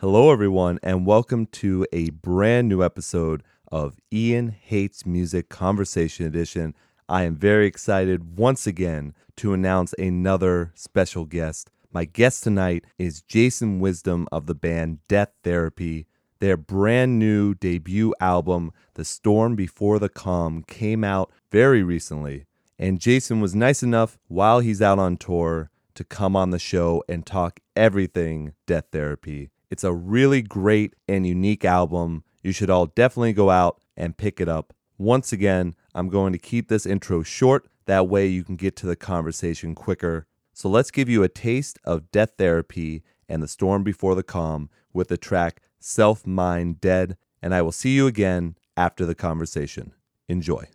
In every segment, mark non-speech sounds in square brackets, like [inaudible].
Hello, everyone, and welcome to a brand new episode of Ian Hates Music Conversation Edition. I am very excited once again to announce another special guest. My guest tonight is Jason Wisdom of the band Death Therapy. Their brand new debut album, The Storm Before the Calm, came out very recently. And Jason was nice enough while he's out on tour to come on the show and talk everything Death Therapy. It's a really great and unique album. You should all definitely go out and pick it up. Once again, I'm going to keep this intro short. That way you can get to the conversation quicker. So let's give you a taste of Death Therapy and The Storm Before the Calm with the track Self Mind Dead. And I will see you again after the conversation. Enjoy.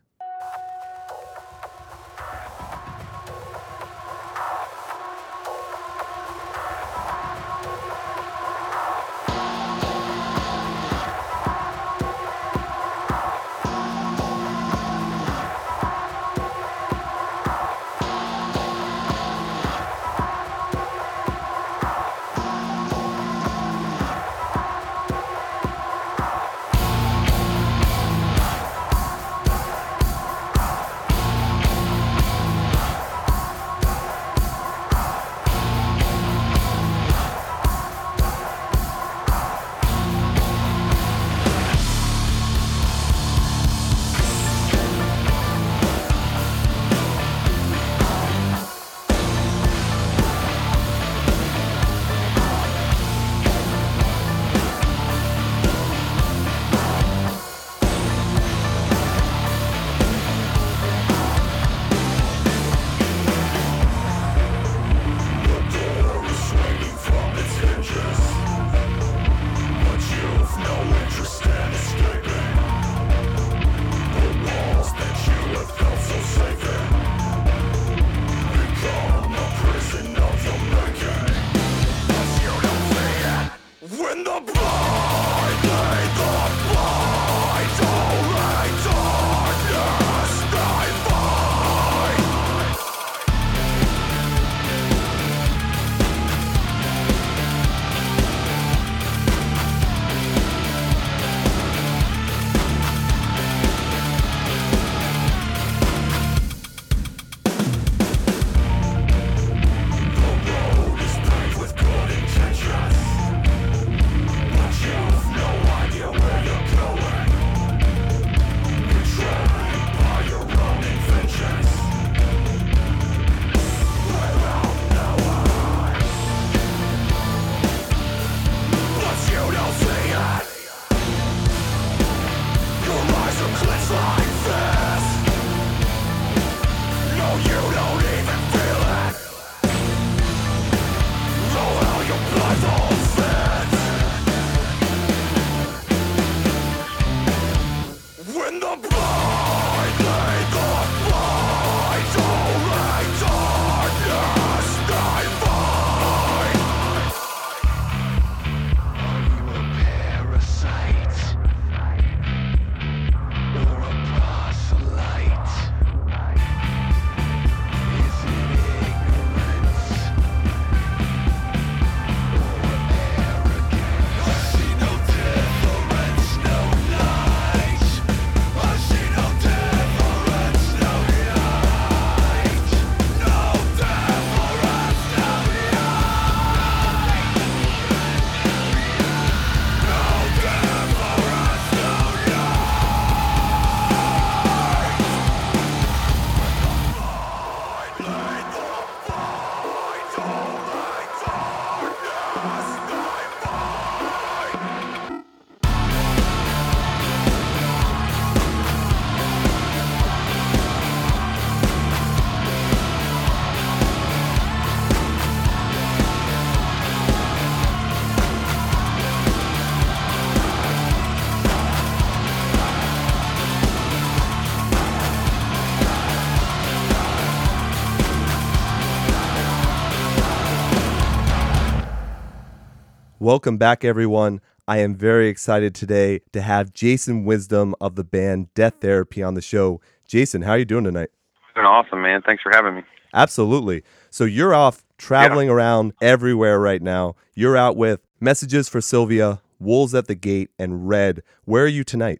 Welcome back, everyone. I am very excited today to have Jason Wisdom of the band Death Therapy on the show. Jason, how are you doing tonight? Doing awesome, man. Thanks for having me. Absolutely. So you're off traveling around everywhere right now. You're out with Messages for Sylvia, Wolves at the Gate, and Red. Where are you tonight?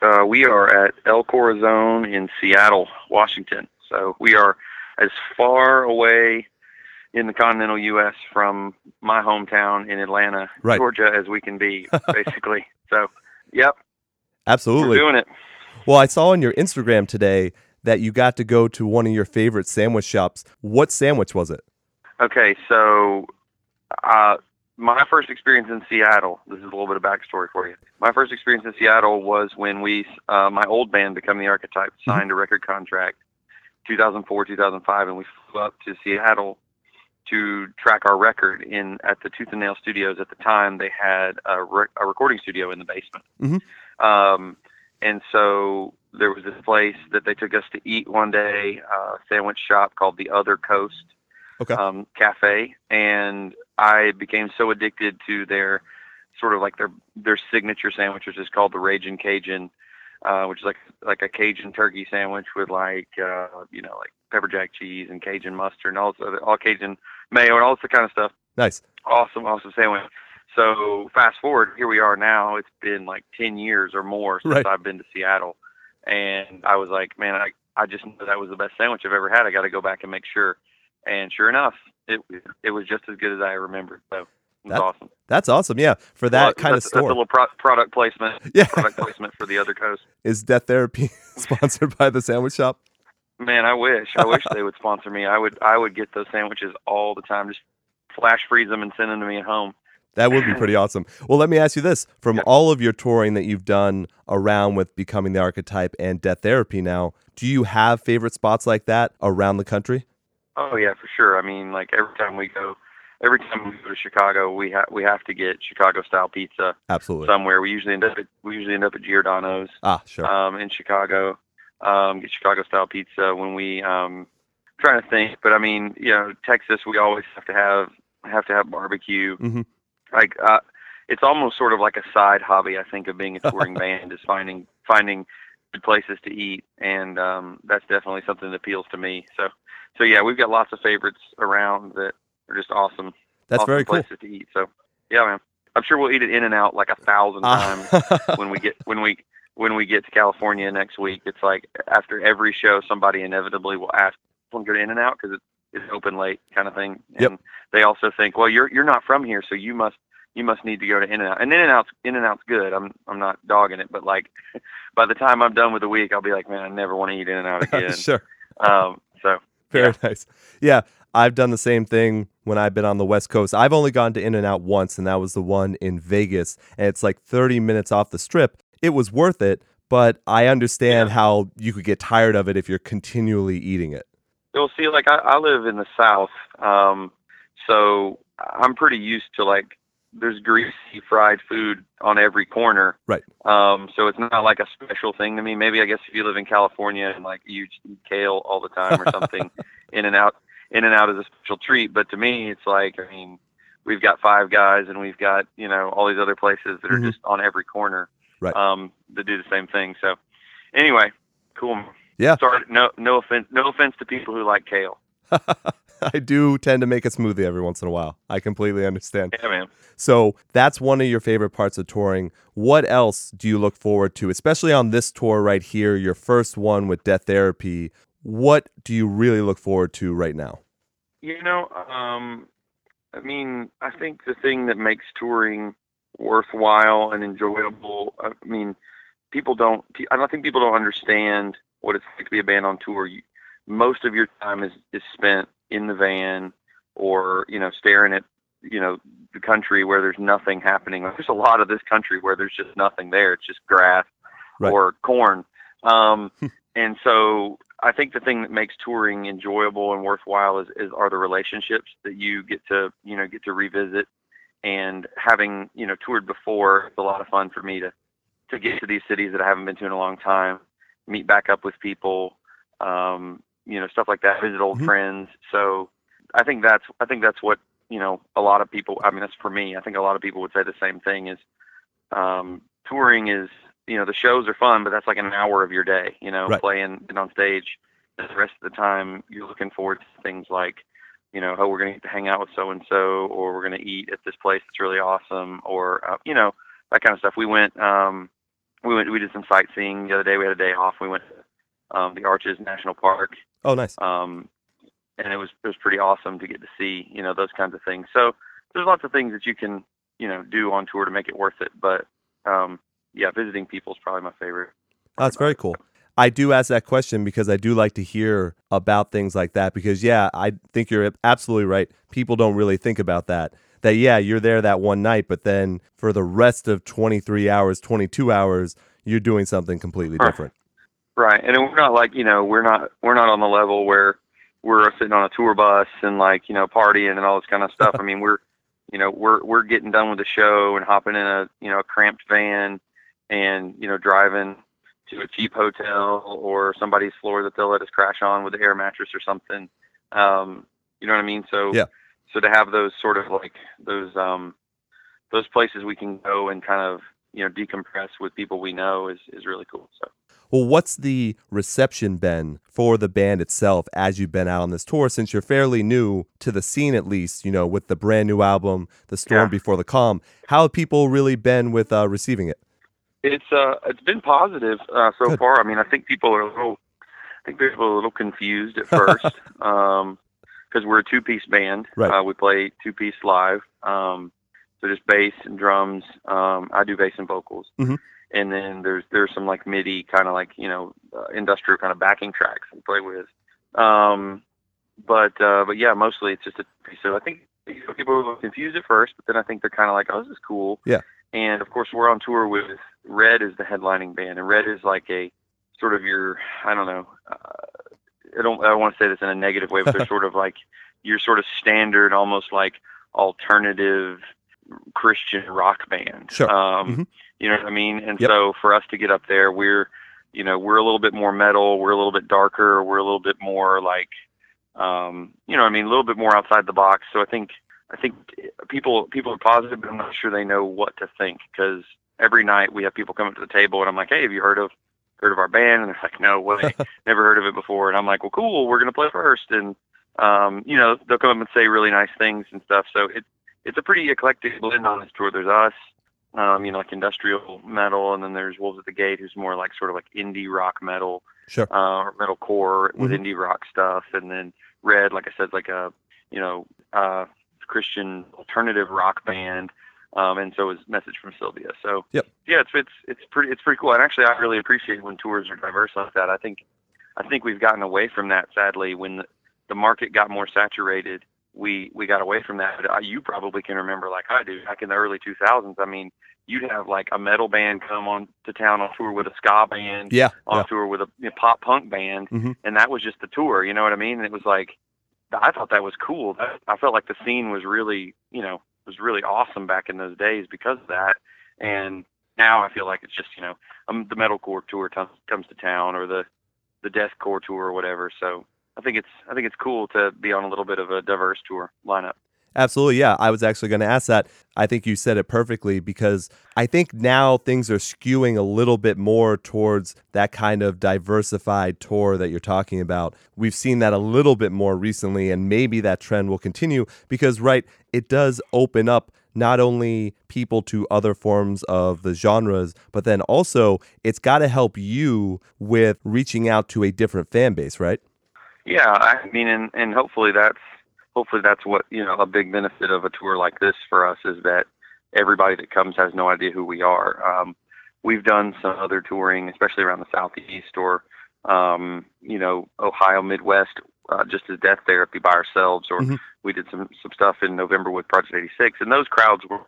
Uh, we are at El Corazon in Seattle, Washington. So we are as far away in the continental U.S. from my hometown in Atlanta, Right. Georgia, as we can be, [laughs] basically. so, yep, Absolutely. we're doing it. Well, I saw on your Instagram today that you got to go to one of your favorite sandwich shops. What sandwich was it? Okay, so uh, my first experience in Seattle. This is a little bit of backstory for you. My first experience in Seattle was when we, uh, my old band, Becoming the Archetype, signed a record contract, 2004, 2005, and we flew up to Seattle to track our record in at the Tooth and Nail Studios. At the time, they had a, rec- a recording studio in the basement. Mhm. Um, and so there was this place that they took us to eat one day, a sandwich shop called the Other Coast Okay. um, cafe, and I became so addicted to their sort of like their their signature sandwich, which is called the Raging Cajun, uh, which is like like a Cajun turkey sandwich with like uh, you know like pepper jack cheese and Cajun mustard and all this other all Cajun mayo and all this kind of stuff. Nice. Awesome, awesome sandwich. So fast forward, here we are now. It's been like ten years or more since Right. I've been to Seattle, and I was like, man, I I just knew that was the best sandwich I've ever had. I got to go back and make sure. And sure enough, it it was just as good as I remembered. So That's awesome. That's awesome. Yeah, for that Well, kind of that's, That's a little pro- product placement. [laughs] Yeah. Product placement for the other coast. Is Death Therapy [laughs] sponsored by the sandwich shop? Man, I wish. I wish they would sponsor me. I would. I would get those sandwiches all the time. Just flash freeze them and send them to me at home. That would be pretty awesome. Well, let me ask you this: from all of your touring that you've done around with becoming the archetype and Death Therapy now, do you have favorite spots like that around the country? Oh yeah, for sure. I mean, like every time we go, every time we go to Chicago, we have we have to get Chicago style pizza Absolutely. somewhere. We usually end up at we usually end up at Giordano's ah, sure. um, in Chicago. Um, get Chicago style pizza when we um, trying to think, but I mean, you know, Texas, we always have to have have to have barbecue. Mhm. Like uh, it's almost sort of like a side hobby. I think of being a touring [laughs] band is finding finding good places to eat, and um, that's definitely something that appeals to me. So, so yeah, we've got lots of favorites around that are just awesome. That's awesome very cool. places to eat. So, yeah, man, I'm sure we'll eat it in and out like a thousand times Ah. [laughs] when we get when we when we get to California next week. It's like after every show, somebody inevitably will ask, "Want to go to In and Out because it's it's open late, kind of thing." Yep. And they also think, "Well, you're you're not from here, so you must you must need to go to In and Out." And In and Out's In and Out's good. I'm I'm not dogging it, but like by the time I'm done with the week, I'll be like, "Man, I never want to eat In and Out [laughs] again." sure. um, so [laughs] Very Yeah. nice. Yeah, I've done the same thing when I've been on the West Coast. I've only gone to In and Out once, and that was the one in Vegas. And it's like 30 minutes off the strip. It was worth it, but I understand Yeah. how you could get tired of it if you're continually eating it. You'll see, like I, I live in the South, um, so I'm pretty used to like there's greasy fried food on every corner. Right. Um, so it's not like a special thing to me. Maybe I guess if you live in California and like you eat kale all the time or something, [laughs] in and out, in and out is a special treat. But to me, it's like I mean, we've got Five Guys and we've got you know all these other places that are Mhm. just on every corner. Right. Um, that do the same thing. So anyway, cool. Yeah. Sorry, no, no offense, no offense to people who like kale. [laughs] I do tend to make a smoothie every once in a while. I completely understand. Yeah, man. So that's one of your favorite parts of touring. What else do you look forward to, especially on this tour right here, your first one with Death Therapy? What do you really look forward to right now? You know, um, I mean, I think the thing that makes touring worthwhile and enjoyable. I mean, people don't. I don't think people don't understand what it's like to be a band on tour. You, most of your time is is spent in the van, or you know, staring at you know the country where there's nothing happening. [laughs] There's a lot of this country where there's just nothing there. It's just grass Right. or corn. Um, [laughs] and so I think the thing that makes touring enjoyable and worthwhile is, is are the relationships that you get to you know get to revisit. And having you know toured before, it's a lot of fun for me to to get to these cities that I haven't been to in a long time, meet back up with people, um, you know stuff like that, visit old Mhm. friends. So I think that's I think that's what you know a lot of people. I mean that's for me. I think a lot of people would say the same thing is um, touring is you know the shows are fun, but that's like an hour of your day. You know, Right. playing and on stage. The rest of the time, you're looking forward to things like you know, oh, we're going to get to hang out with so and so, or we're going to eat at this place that's really awesome, or uh, you know, that kind of stuff. We went, um, we went, we did some sightseeing the other day. We had a day off. We went to um, the Arches National Park. Oh, nice. Um, and it was it was pretty awesome to get to see, you know, those kinds of things. So there's lots of things that you can, you know, do on tour to make it worth it. But um, yeah, visiting people is probably my favorite. That's very cool. I do ask that question because I do like to hear about things like that. Because, yeah, I think you're absolutely right. People don't really think about that. That, yeah, you're there that one night, but then for the rest of 23 hours, 22 hours, you're doing something completely different. Right. And we're not like, you know, we're not, we're not on the level where we're sitting on a tour bus and like, you know, partying and all this kind of stuff. [laughs] I mean, we're, you know, we're, we're getting done with the show and hopping in a, you know, a cramped van and, you know, driving to a cheap hotel or somebody's floor that they'll let us crash on with an air mattress or something. Um, you know what I mean? So, yeah. so to have those sort of like those, um, those places we can go and kind of, you know, decompress with people we know is, is really cool. So, well, what's the reception been for the band itself as you've been out on this tour since you're fairly new to the scene, at least, you know, with the brand new album, The Storm Yeah. Before the Calm? How have people really been with uh, receiving it? It's uh, it's been positive uh, so Good. far. I mean, I think people are a little, I think people are a little confused at first, [laughs] um, because we're a two-piece band. Right. Uh, we play two-piece live, um, so just bass and drums. Um, I do bass and vocals, Mhm. and then there's there's some like MIDI kind of like you know uh, industrial kind of backing tracks we play with. Um, but uh, but yeah, mostly it's just a piece. So I think people were a little confused at first, but then I think they're kind of like, oh, this is cool. Yeah. And of course, we're on tour with Red is the headlining band, and Red is like a sort of your I don't know. Uh, I don't I don't want to say this in a negative way, but they're [laughs] sort of like your sort of standard, almost like alternative Christian rock band. Sure. Um, Mhm. You know what I mean? And Yep. so for us to get up there, we're you know we're a little bit more metal, we're a little bit darker, we're a little bit more like um, you know I mean a little bit more outside the box. So I think I think people people are positive, but I'm not sure they know what to think because every night we have people come up to the table and I'm like, hey, have you heard of heard of our band? And they're like, no way, [laughs] never heard of it before. And I'm like, well, cool, we're gonna play first, and um, you know they'll come up and say really nice things and stuff. So it's it's a pretty eclectic blend on this tour. There's us, um, you know, like industrial metal, and then there's Wolves at the Gate, who's more like sort of like indie rock metal, Sure. uh, or metal core with Mhm. indie rock stuff, and then Red, like I said, like a you know uh, Christian alternative rock band, um, and so is Message from Sylvia. So Yep. yeah, it's it's it's pretty it's pretty cool, and actually I really appreciate when tours are diverse like that. I think I think we've gotten away from that sadly when the, the market got more saturated. We we got away from that. Uh, You probably can remember, like I do, back in the early 2000s. I mean, you'd have like a metal band come on to town on tour with a ska band, Yeah. on yeah. tour with a you know, pop punk band, Mhm. and that was just the tour. You know what I mean? And it was like, I thought that was cool. I felt like the scene was really, you know, was really awesome back in those days because of that. And now I feel like it's just, you know, um, the metalcore tour t- comes to town or the the deathcore tour or whatever. So I think it's I think it's cool to be on a little bit of a diverse tour lineup. Absolutely. Yeah. I was actually going to ask that. I think you said it perfectly because I think now things are skewing a little bit more towards that kind of diversified tour that you're talking about. We've seen that a little bit more recently, and maybe that trend will continue because, right, it does open up not only people to other forms of the genres, but then also it's got to help you with reaching out to a different fan base, right? Yeah, I mean, and and hopefully that's hopefully that's what you know a big benefit of a tour like this for us is that everybody that comes has no idea who we are. Um, we've done some other touring, especially around the southeast or um, you know Ohio Midwest, uh, just as Death Therapy by ourselves, or Mhm. we did some some stuff in November with Project 86, and those crowds were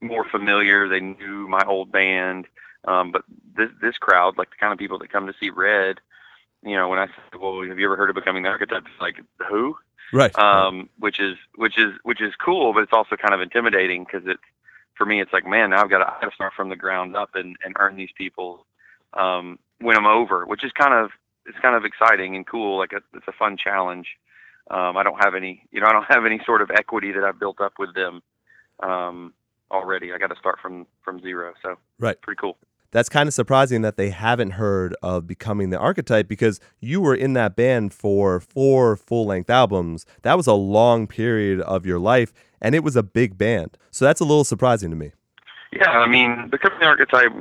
more familiar. They knew my old band, um, but this this crowd, like the kind of people that come to see Red, you know, when I said, "Well, have you ever heard of Becoming the Archetype?" It's like who? Right. um, which is which is which is cool, but it's also kind of intimidating because it's for me, it's like, man, now I've got to, to start from the ground up and, and earn these people, um, win them over, which is kind of it's kind of exciting and cool. Like a, it's a fun challenge. Um, I don't have any, you know, I don't have any sort of equity that I've built up with them um, already. I got to start from from zero, so Right. pretty cool. That's kind of surprising that they haven't heard of becoming the archetype because you were in that band for four full length albums. That was a long period of your life, and it was a big band. So that's a little surprising to me. Yeah, I mean, becoming the archetype,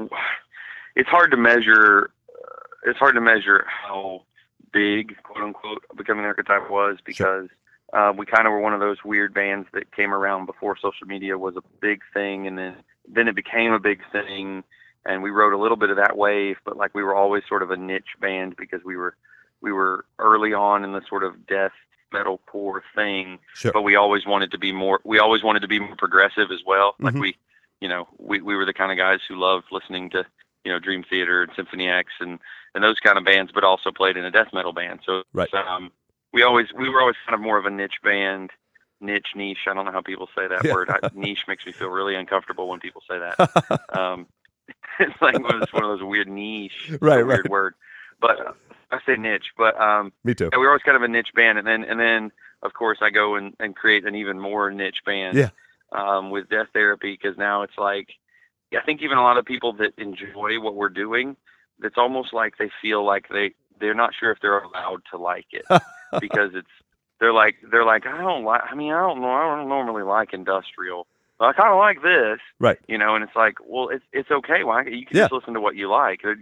it's hard to measure. Uh, it's hard to measure how big, quote unquote, becoming the archetype was because uh, we kind of were one of those weird bands that came around before social media was a big thing, and then then it became a big thing, and we rode a little bit of that wave, but like we were always sort of a niche band because we were we were early on in the sort of death metal core thing, Sure. but we always wanted to be more. We always wanted to be more progressive as well. Like Mhm. we, you know, we we were the kind of guys who loved listening to you know Dream Theater and Symphony X and and those kind of bands, but also played in a death metal band. So Right. um, we always we were always kind of more of a niche band, niche niche. I don't know how people say that Yeah. word. I, niche makes me feel really uncomfortable when people say that. [laughs] Um, it's like one of those, one of those weird niche, [laughs] Right, weird right. word. But uh, I say niche, but um, me too. yeah, We're always kind of a niche band, and then and then of course I go and, and create an even more niche band. Yeah. Um, with Death Therapy, because now it's like, I think even a lot of people that enjoy what we're doing, it's almost like they feel like they they're not sure if they're allowed to like it [laughs] because it's they're like they're like I don't like. I mean I don't know. I don't normally like industrial. But I kind of like this. Right. You know, and it's like, well, it's it's okay. Why you can Yeah. just listen to what you like. You're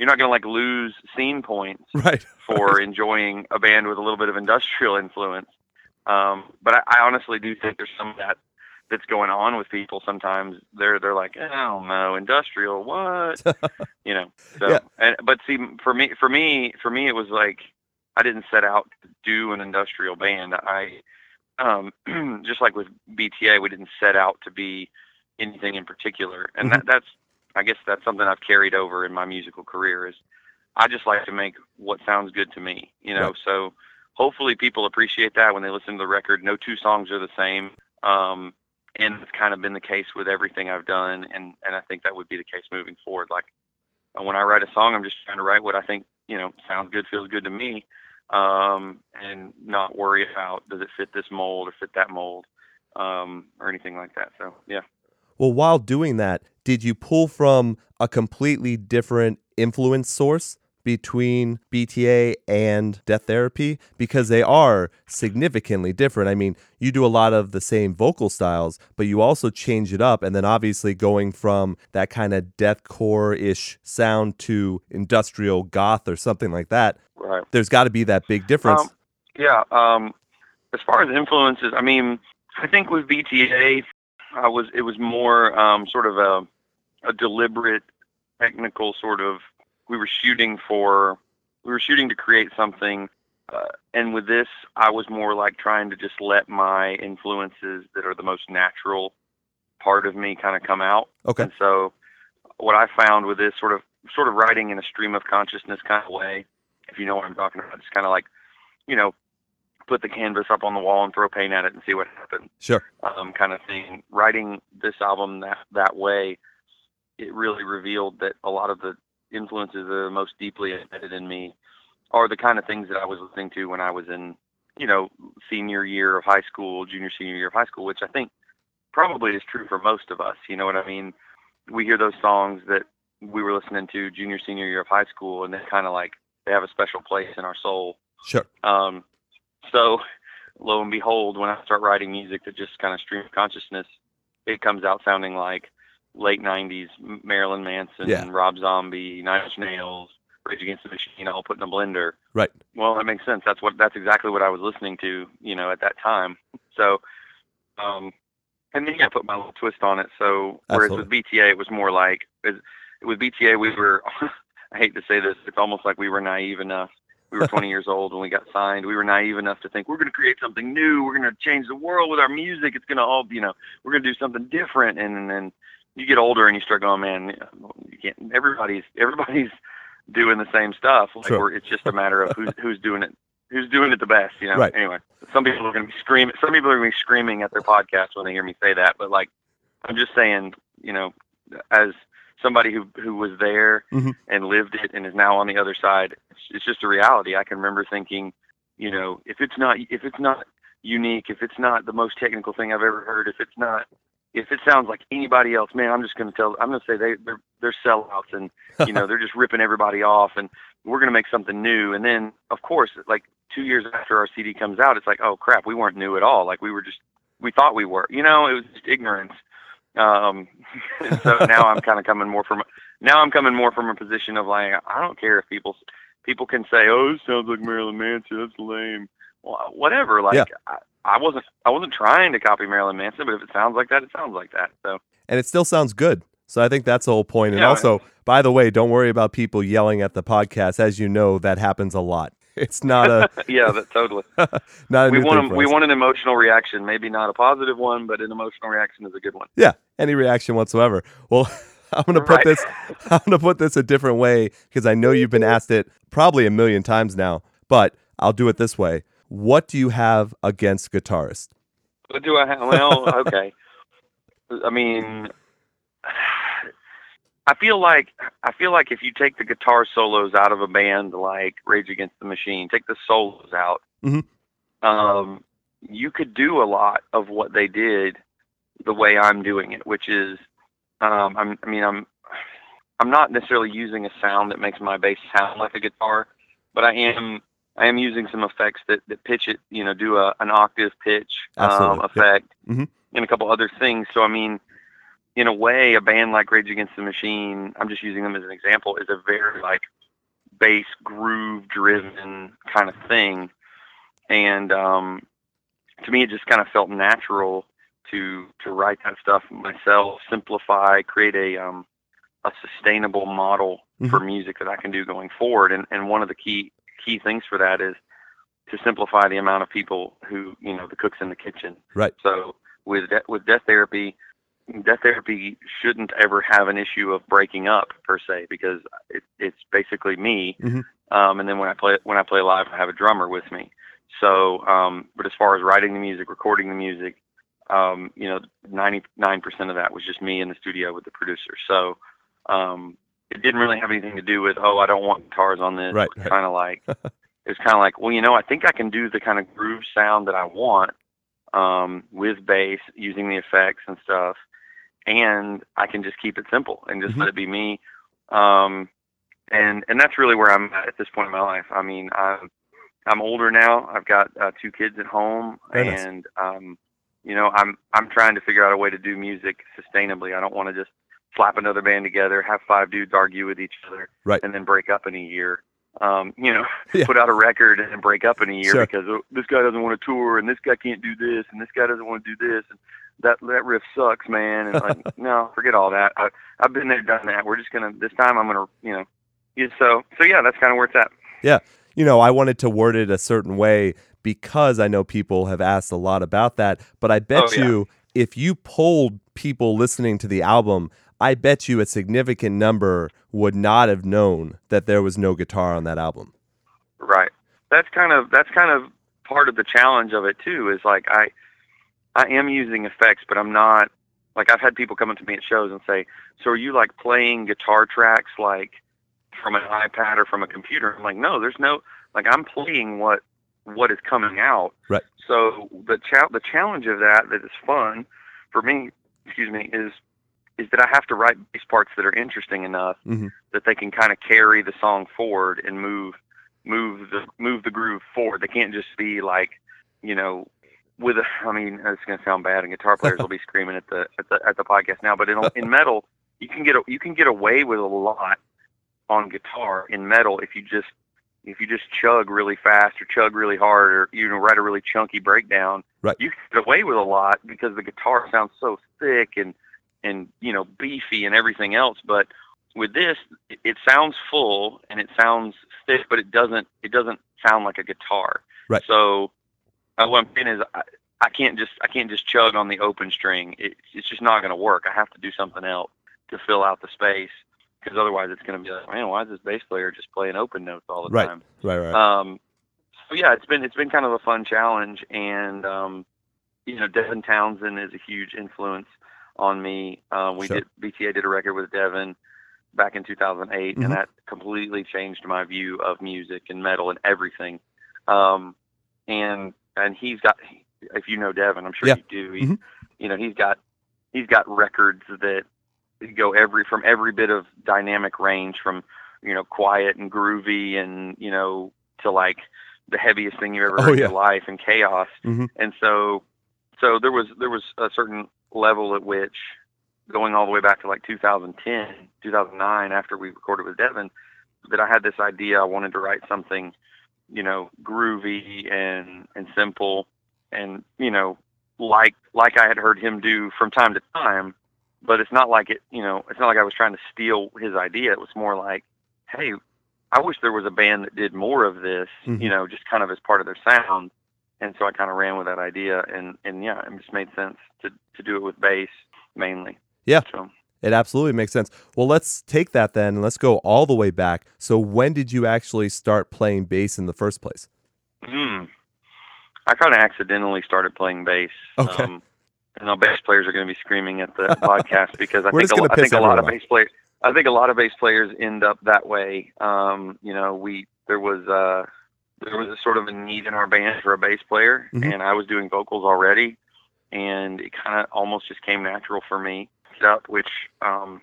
not going to like lose scene points [laughs] Right. for enjoying a band with a little bit of industrial influence. Um, but I, I honestly do think there's some of that that's going on with people. Sometimes they're they're like, I don't know, industrial, what? [laughs] you know. So, Yeah. and but see, for me, for me, for me, it was like I didn't set out to do an industrial band. I um, [clears throat] just like with BTA, we didn't set out to be anything in particular, and that that's I guess that's something I've carried over in my musical career is I just like to make what sounds good to me, you know. Right. So hopefully people appreciate that when they listen to the record. No two songs are the same. Um, and it's kind of been the case with everything I've done, and and I think that would be the case moving forward. Like when I write a song, I'm just trying to write what I think you know sounds good, feels good to me, um, and not worry about does it fit this mold or fit that mold, um, or anything like that. So yeah. Well, while doing that, did you pull from a completely different influence source between BTA and Death Therapy? Because they are significantly different. I mean, you do a lot of the same vocal styles, but you also change it up. And then obviously going from that kind of deathcore ish sound to industrial goth or something like that, Right. there's got to be that big difference. Um, Yeah. Um, as far as influences, I mean, I think with BTA, I was it was more um, sort of a a deliberate, technical sort of. We were shooting for, we were shooting to create something, uh, and with this, I was more like trying to just let my influences that are the most natural part of me kind of come out. okay. And so, what I found with this sort of sort of writing in a stream of consciousness kind of way, if you know what I'm talking about, it's kind of like, you know, put the canvas up on the wall and throw paint at it and see what happens, Sure. um, kind of thing. Writing this album that that way, it really revealed that a lot of the influences that are most deeply embedded in me are the kind of things that I was listening to when I was in, you know, senior year of high school, junior senior year of high school, which I think probably is true for most of us. You know what I mean? We hear those songs that we were listening to junior senior year of high school, and they kind of like they have a special place in our soul. Sure. Um, so, lo and behold, when I start writing music that just kind of stream of consciousness, it comes out sounding like late '90s Marilyn Manson, Yeah. Rob Zombie, Nine Inch Nails, Rage Against the Machine, all put in a blender. Right. Well, that makes sense. That's what that's exactly what I was listening to, you know, at that time. So, um, and then I put my little twist on it. So, whereas with BTA, it was more like with BTA, we were. [laughs] I hate to say this, it's almost like we were naive enough. We were 20 [laughs] years old when we got signed. We were naive enough to think we're going to create something new. We're going to change the world with our music. It's going to all, you know, we're going to do something different. And then you get older and you start going, man, you can't. Everybody's everybody's doing the same stuff. Like Sure. we're, it's just a matter of who's who's doing it. Who's doing it the best, you know? Right. Anyway, some people are going to be screaming. Some people are going to be screaming at their podcast when they hear me say that. But like, I'm just saying, you know, as somebody who who was there Mhm. and lived it and is now on the other side, it's, it's just a reality. I can remember thinking, you know, if it's not if it's not unique, if it's not the most technical thing I've ever heard, if it's not if it sounds like anybody else, man, I'm just going to tell. I'm going to say they they're they're sellouts and you know [laughs] they're just ripping everybody off and we're going to make something new and then of course like two years after our cd comes out it's like oh crap we weren't new at all like we were just we thought we were you know it was just ignorance um [laughs] so now i'm kind of coming more from now i'm coming more from a position of like i don't care if people people can say oh this sounds like marilyn manson that's lame well whatever like Yeah. I, I wasn't i wasn't trying to copy marilyn manson but if it sounds like that it sounds like that so and it still sounds good. So I think that's the whole point. And Yeah. also, by the way, don't worry about people yelling at the podcast. As you know, that happens a lot. [laughs] It's not a [laughs] yeah that totally [laughs] not a we new want thing a, for we want an emotional reaction maybe not a positive one but an emotional reaction is a good one Yeah, any reaction whatsoever. Well, I'm gonna put Right. this. I'm gonna put this a different way because I know you've been asked it probably a million times now. But I'll do it this way. What do you have against guitarists? What do I have? Well, [laughs] okay. I mean, I feel like I feel like if you take the guitar solos out of a band like Rage Against the Machine, take the solos out, Mhm. um, you could do a lot of what they did the way I'm doing it, which is, um, I'm, I mean, I'm I'm not necessarily using a sound that makes my bass sound like a guitar, but I am I am using some effects that, that pitch it, you know, do a, an octave pitch um, Absolutely. Yep. effect Mhm. and a couple other things. So I mean, in a way, a band like Rage Against the Machine, I'm just using them as an example, is a very like bass groove driven kind of thing. And um, to me, it just kind of felt natural to to write that stuff myself, simplify, create a um, a sustainable model for music that I can do going forward. And and one of the key key things for that is to simplify the amount of people who you know the cooks in the kitchen. Right. So with de- with death therapy, death therapy shouldn't ever have an issue of breaking up per se because it, it's basically me. Mhm. Um, and then when I play when I play live, I have a drummer with me. So, um, but as far as writing the music, recording the music, um, you know, 99% of that was just me in the studio with the producer. So, um, it didn't really have anything to do with, oh, I don't want guitars on this. Right, right. kind of like, [laughs] it's kind of like, well, you know, I think I can do the kind of groove sound that I want, um, with bass using the effects and stuff. And I can just keep it simple and just Mhm. let it be me. Um, and, and that's really where I'm at at this point in my life. I mean, I'm, I'm older now. I've got uh, two kids at home, Very nice. and um, you know, I'm I'm trying to figure out a way to do music sustainably. I don't want to just slap another band together, have five dudes argue with each other, Right. and then break up in a year. Um, you know, [laughs] Yeah. put out a record and then break up in a year Sure. because oh, this guy doesn't want to tour, and this guy can't do this, and this guy doesn't want to do this, and that that riff sucks, man. And like, [laughs] no, forget all that. I, I've been there, done that. We're just gonna this time. I'm gonna, you know, yeah, so so yeah, that's kind of where it's at. Yeah, you know, I wanted to word it a certain way because I know people have asked a lot about that. But I bet Oh, yeah. you, if you polled people listening to the album, I bet you a significant number would not have known that there was no guitar on that album. Right. That's kind of that's kind of part of the challenge of it too. Is like I I am using effects, but I'm not like I've had people come up to me at shows and say, "So are you like playing guitar tracks like from an iPad or from a computer?" I'm like, "No, there's no like I'm playing what what is coming out." Right. So the cha- the challenge of that that is fun for me, excuse me, is is that I have to write bass parts that are interesting enough Mhm. that they can kind of carry the song forward and move move the move the groove forward. They can't just be like, you know, with a. I mean, it's going to sound bad, and guitar players will be [laughs] screaming at the at the at the podcast now. But in in metal, you can get a, you can get away with a lot on guitar in metal if you just if you just chug really fast or chug really hard or you know write a really chunky breakdown. Right. You can get away with a lot because the guitar sounds so thick and and you know beefy and everything else, but with this it, sounds full and it sounds thick but it doesn't it doesn't sound like a guitar Right. so uh, what i'm saying is I, I can't just i can't just chug on the open string it, it's just not going to work i have to do something else to fill out the space because otherwise it's going to be like man why is this bass player just playing open notes all the Right. time Right, right. um, so yeah, it's been it's been kind of a fun challenge, and um, you know, Devin Townsend is a huge influence on me. Uh, we Sure. did BTA did a record with Devin back in 2008, Mhm. and that completely changed my view of music and metal and everything. Um, and and he's got, if you know Devin, I'm sure Yeah. you do. He's, Mhm. You know, he's got he's got records that go every from every bit of dynamic range from you know quiet and groovy and you know to like the heaviest thing you've ever Oh, heard in your life and chaos. Mhm. And so so there was there was a certain level at which going all the way back to like 2010, 2009 after we recorded with Devin that I had this idea I wanted to write something you know groovy and and simple and you know like like I had heard him do from time to time but it's not like it you know it's not like I was trying to steal his idea it was more like hey I wish there was a band that did more of this Mhm. you know just kind of as part of their sound and so I kind of ran with that idea and and yeah it just made sense to to do it with bass mainly Yeah. so It absolutely makes sense. Well, let's take that then and let's go all the way back. So, when did you actually start playing bass in the first place? Hmm. I kind of accidentally started playing bass. Okay. Um, and now bass players are going to be screaming at the [laughs] podcast because I think a, I think a lot of bass players. I think a lot of bass players end up that way. Um, you know, we there was uh there was a sort of a need in our band for a bass player, Mhm. and I was doing vocals already, and it kind of almost just came natural for me. Up, which um,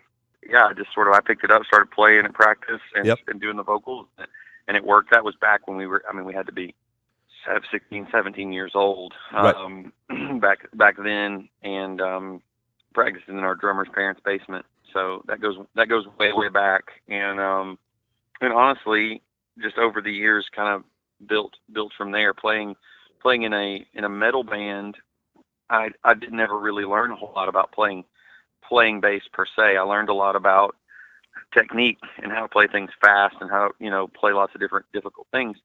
yeah, I just sort of I picked it up, started playing at practice, and, Yep. and doing the vocals, and it worked. That was back when we were. I mean, we had to be sev- 16, 17 years old Right. um, [clears throat] back back then, and um, practicing in our drummer's parents' basement. So that goes that goes way way back, and um, and honestly, just over the years, kind of built built from there. Playing playing in a in a metal band, I I did never really learn a whole lot about playing playing bass per se. I learned a lot about technique and how to play things fast and how you know play lots of different difficult things.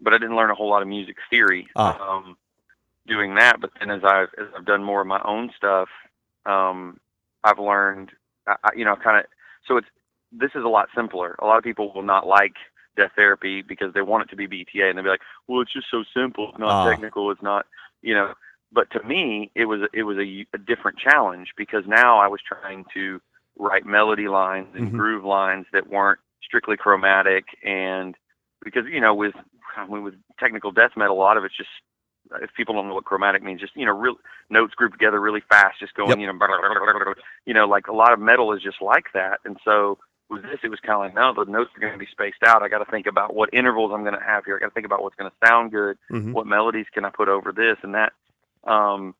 But I didn't learn a whole lot of music theory Ah. um, doing that. But then as I've as I've done more of my own stuff, um, I've learned I, I- you know kind of so it's this is a lot simpler. A lot of people will not like death therapy because they want it to be BTA and they'll be like, well, it's just so simple. It's not Ah. technical. It's not you know. But to me, it was it was a, a different challenge because now I was trying to write melody lines and Mhm. groove lines that weren't strictly chromatic and because you know with I mean, with technical death metal a lot of it's just if people don't know what chromatic means just you know real notes grouped together really fast just going Yep. you know you know like a lot of metal is just like that and so this it was kind of like no the notes are going to be spaced out I got to think about what intervals I'm going to have here I got to think about what's going to sound good Mhm. what melodies can I put over this and that. Um,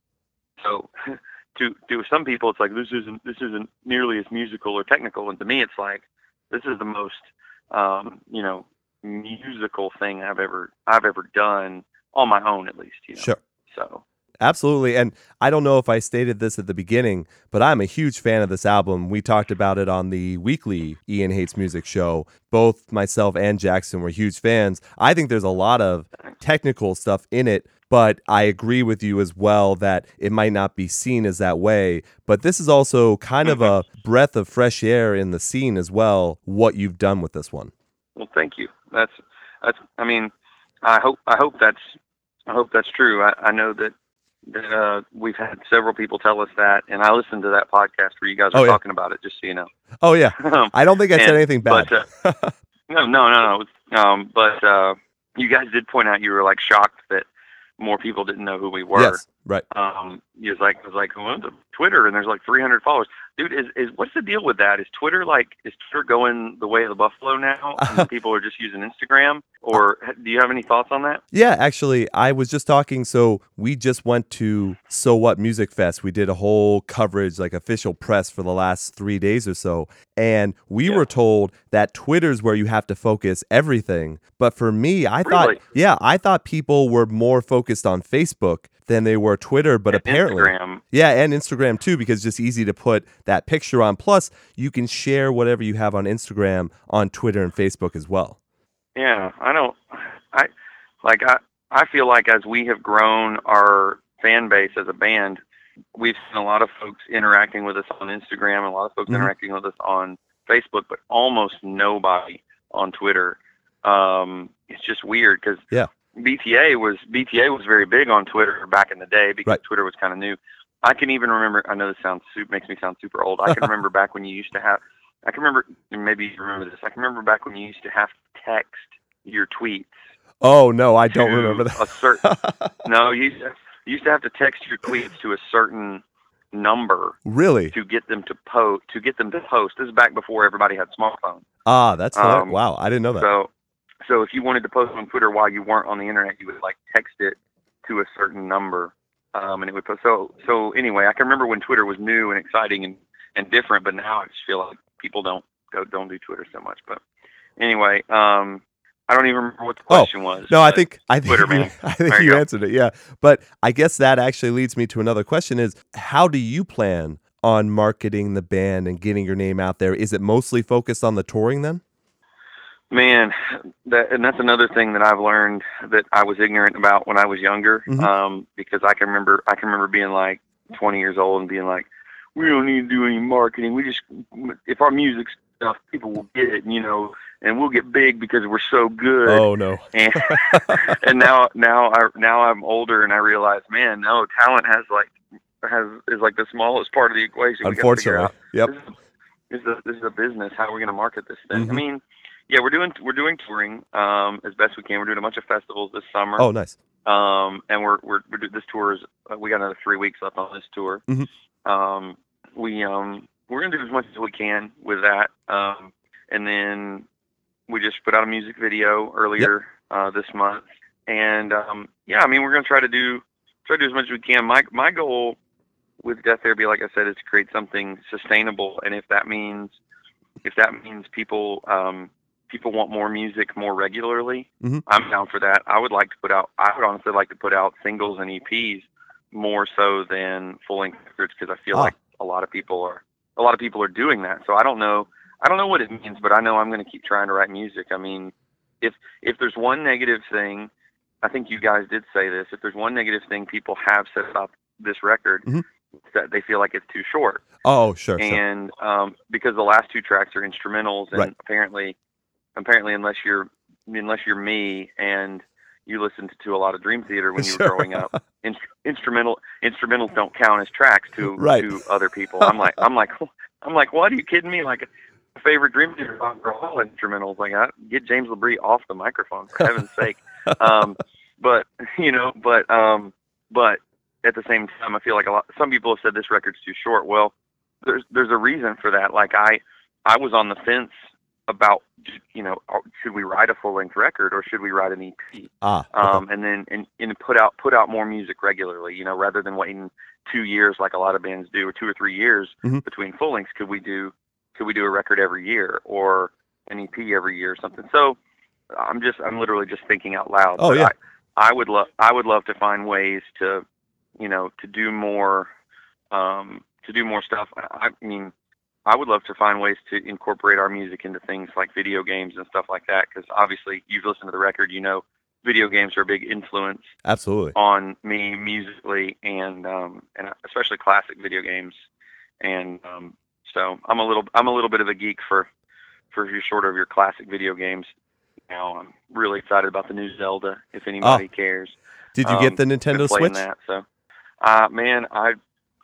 so [laughs] to to some people, it's like this isn't this isn't nearly as musical or technical, and to me, it's like this is the most um, you know musical thing I've ever I've ever done on my own, at least. You know. Sure. So Absolutely. And I don't know if I stated this at the beginning, but I'm a huge fan of this album. We talked about it on the weekly Ian Hates Music show. Both myself and Jackson were huge fans. I think there's a lot of technical stuff in it, but I agree with you as well that it might not be seen as that way. But this is also kind of a breath of fresh air in the scene as well, what you've done with this one. well, thank you. That's that's. I mean, I hope I hope that's I hope that's true. I, I know that that uh, we've had several people tell us that, and I listened to that podcast where you guys Oh, were yeah. talking about it. Just so you know. Oh, yeah. [laughs] Um, I don't think I said anything bad. But uh, [laughs] no, no, no, no. Um, but uh, you guys did point out you were like shocked that more people didn't know who we were. yes. Right. Um, you was like, I was like, the Twitter, and there's like 300 followers. Dude, is is what's the deal with that? Is Twitter like is Twitter going the way of the buffalo now? [laughs] and people are just using Instagram, or do you have any thoughts on that? Yeah, actually, I was just talking. So we just went to So What Music Fest. We did a whole coverage, like official press for the last three days or so. And we Yeah. were told that Twitter's where you have to focus everything. But for me, I Really? thought, yeah, I thought people were more focused on Facebook than they were Twitter. But And apparently, Instagram. yeah, and Instagram too, because it's just easy to put that picture on. Plus, you can share whatever you have on Instagram on Twitter and Facebook as well. Yeah, I don't. I like. I I feel like as we have grown our fan base as a band, we've seen a lot of folks interacting with us on Instagram, and a lot of folks Mhm. interacting with us on Facebook, but almost nobody on Twitter. Um, it's just weird because Yeah. BTA was BTA was very big on Twitter back in the day because Right. Twitter was kind of new. I can even remember. I know this sounds super, makes me sound super old. I can [laughs] remember back when you used to have. I can remember. Maybe you remember this. I can remember back when you used to have to text your tweets. Oh, no, I don't remember A that. certain. no, [laughs] you used, to, you used to have to text your tweets to a certain number Really? to get them to post to get them to post. This is back before everybody had smartphones. Ah, that's. Um, wow. I didn't know that. So, so if you wanted to post on Twitter while you weren't on the internet, you would like text it to a certain number, um, and it would post. So, so anyway, I can remember when Twitter was new and exciting and, and different, but now I just feel like people don't go don't do Twitter so much. But anyway, um, I don't even remember what the Oh, question was. No, I think I think Twitter, you. [laughs] I think There you you answered it. Yeah, but I guess that actually leads me to another question: Is how do you plan on marketing the band and getting your name out there? Is it mostly focused on the touring then? Man, that and that's another thing that I've learned that I was ignorant about when I was younger. Mhm. Um, because I can remember I can remember being like 20 years old and being like, we don't need to do any marketing. We just if our music stuff, people will get it, you know, and we'll get big because we're so good. Oh no. [laughs] And and now now I now I'm older and I realize, man, no, talent has like has is like the smallest part of the equation. Unfortunately. out Yep. this is a, this is a business. How are we going to market this thing? Mhm. I mean, yeah, we're doing we're doing touring um, as best we can. We're doing a bunch of festivals this summer, Oh, nice. um, and we're we're, we're do- this tour is uh, we got another three weeks left on this tour. Mhm. Um, we um, we're going to do as much as we can with that, um, and then we just put out a music video earlier uh, this month, and um, yeah, I mean, we're going to try to do try to do as much as we can. My my goal with Death Therapy, like I said, is to create something sustainable, and if that means if that means people um, people want more music more regularly, Mhm. I'm down for that. I would like to put out. I would honestly like to put out singles and EPs more so than full length records because I feel Ah. like a lot of people are a lot of people are doing that. So I don't know. I don't know what it means, but I know I'm going to keep trying to write music. I mean, if if there's one negative thing, I think you guys did say this. If there's one negative thing people have said about this record, Mhm. that they feel like it's too short Oh, sure. sure. and um, because the last two tracks are instrumentals, and Right. apparently, apparently, unless you're unless you're me and you listened to a lot of Dream Theater when you were [laughs] Sure. growing up, inst- instrumental instrumentals don't count as tracks to [laughs] Right. to other people. I'm like I'm like [laughs] I'm like, what? Are you kidding me? Like. my Favorite Dream Theater songs are all instrumentals. Like, I, get James LaBrie off the microphone for heaven's sake. Um, but you know, but um, but at the same time, I feel like a lot. Some people have said this record's too short. Well, there's there's a reason for that. Like I I was on the fence about you know uh, should we write a full length record or should we write an EP? ah, okay. Um, and then and, and put out put out more music regularly. You know, rather than waiting two years like a lot of bands do or two or three years Mhm. between full lengths. Could we do could we do a record every year or an EP every year or something? So I'm just I'm literally just thinking out loud. Oh, But yeah. I, I would love I would love to find ways to you know to do more um, to do more stuff. I, I mean, I would love to find ways to incorporate our music into things like video games and stuff like that. Because obviously, you've listened to the record, you know, video games are a big influence Absolutely. on me musically, and um, and especially classic video games. And um, so I'm a little I'm a little bit of a geek for for your sort of your classic video games. Now I'm really excited about the new Zelda. If anybody cares, Did you um, get the Nintendo Switch? That, so, uh, man, I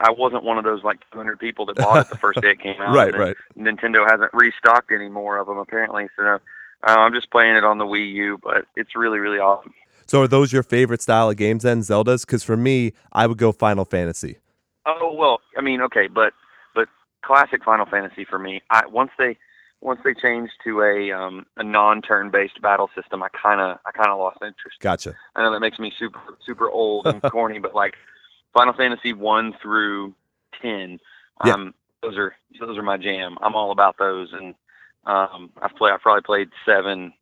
I wasn't one of those like 200 people that bought it the first day it came [laughs] out. Right, right. Nintendo hasn't restocked any more of them apparently. So uh, I'm just playing it on the Wii U, but it's really really awesome. So are those your favorite style of games then, Zeldas? Because for me, I would go Final Fantasy. Oh well, I mean, okay, but but classic Final Fantasy for me. I once they once they changed to a um, a non-turn based battle system, I kind of I kind of lost interest. Gotcha. I know that makes me super super old and [laughs] corny, but like Final Fantasy one through ten, Yeah. um, those are those are my jam. I'm all about those, and um, I've played I've probably played seven,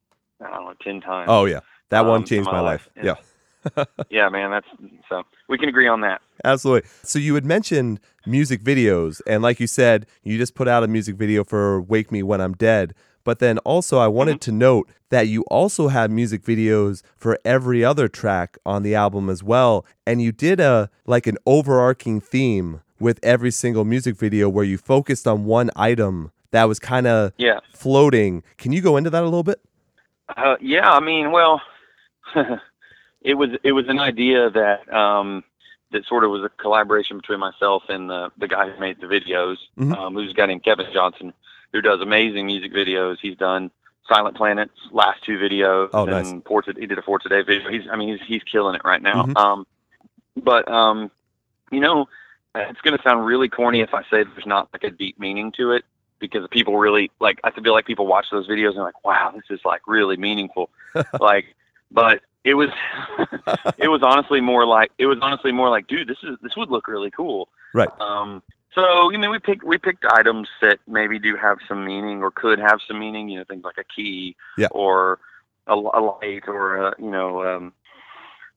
I don't know, ten times. Oh yeah, that one Um, in changed my my life, life. Yeah. [laughs] yeah, man, that's so we can agree on that. Absolutely. So you had mentioned music videos, and like you said, you just put out a music video for "Wake Me When I'm Dead." But then also, I wanted Mm-hmm. to note that you also have music videos for every other track on the album as well, and you did a like an overarching theme with every single music video where you focused on one item that was kind of Yeah. floating. Can you go into that a little bit? Uh, yeah, I mean, well, [laughs] it was it was an idea that um, that sort of was a collaboration between myself and the the guy who made the videos, Mhm. um, who's a guy named Kevin Johnson, who does amazing music videos. He's done Silent Planet's last two videos, Oh, and nice. He did a For Today video. He's I mean he's he's killing it right now. Mhm. Um, but um, you know, it's going to sound really corny if I say there's not like a deep meaning to it because people really like I feel like people watch those videos and like, wow, this is like really meaningful. [laughs] like, but it was [laughs] it was honestly more like it was honestly more like, dude, this is this would look really cool. Right. Um. So you know, we picked we picked items that maybe do have some meaning or could have some meaning. You know, things like a key Yeah. or a, a light or a, you know um,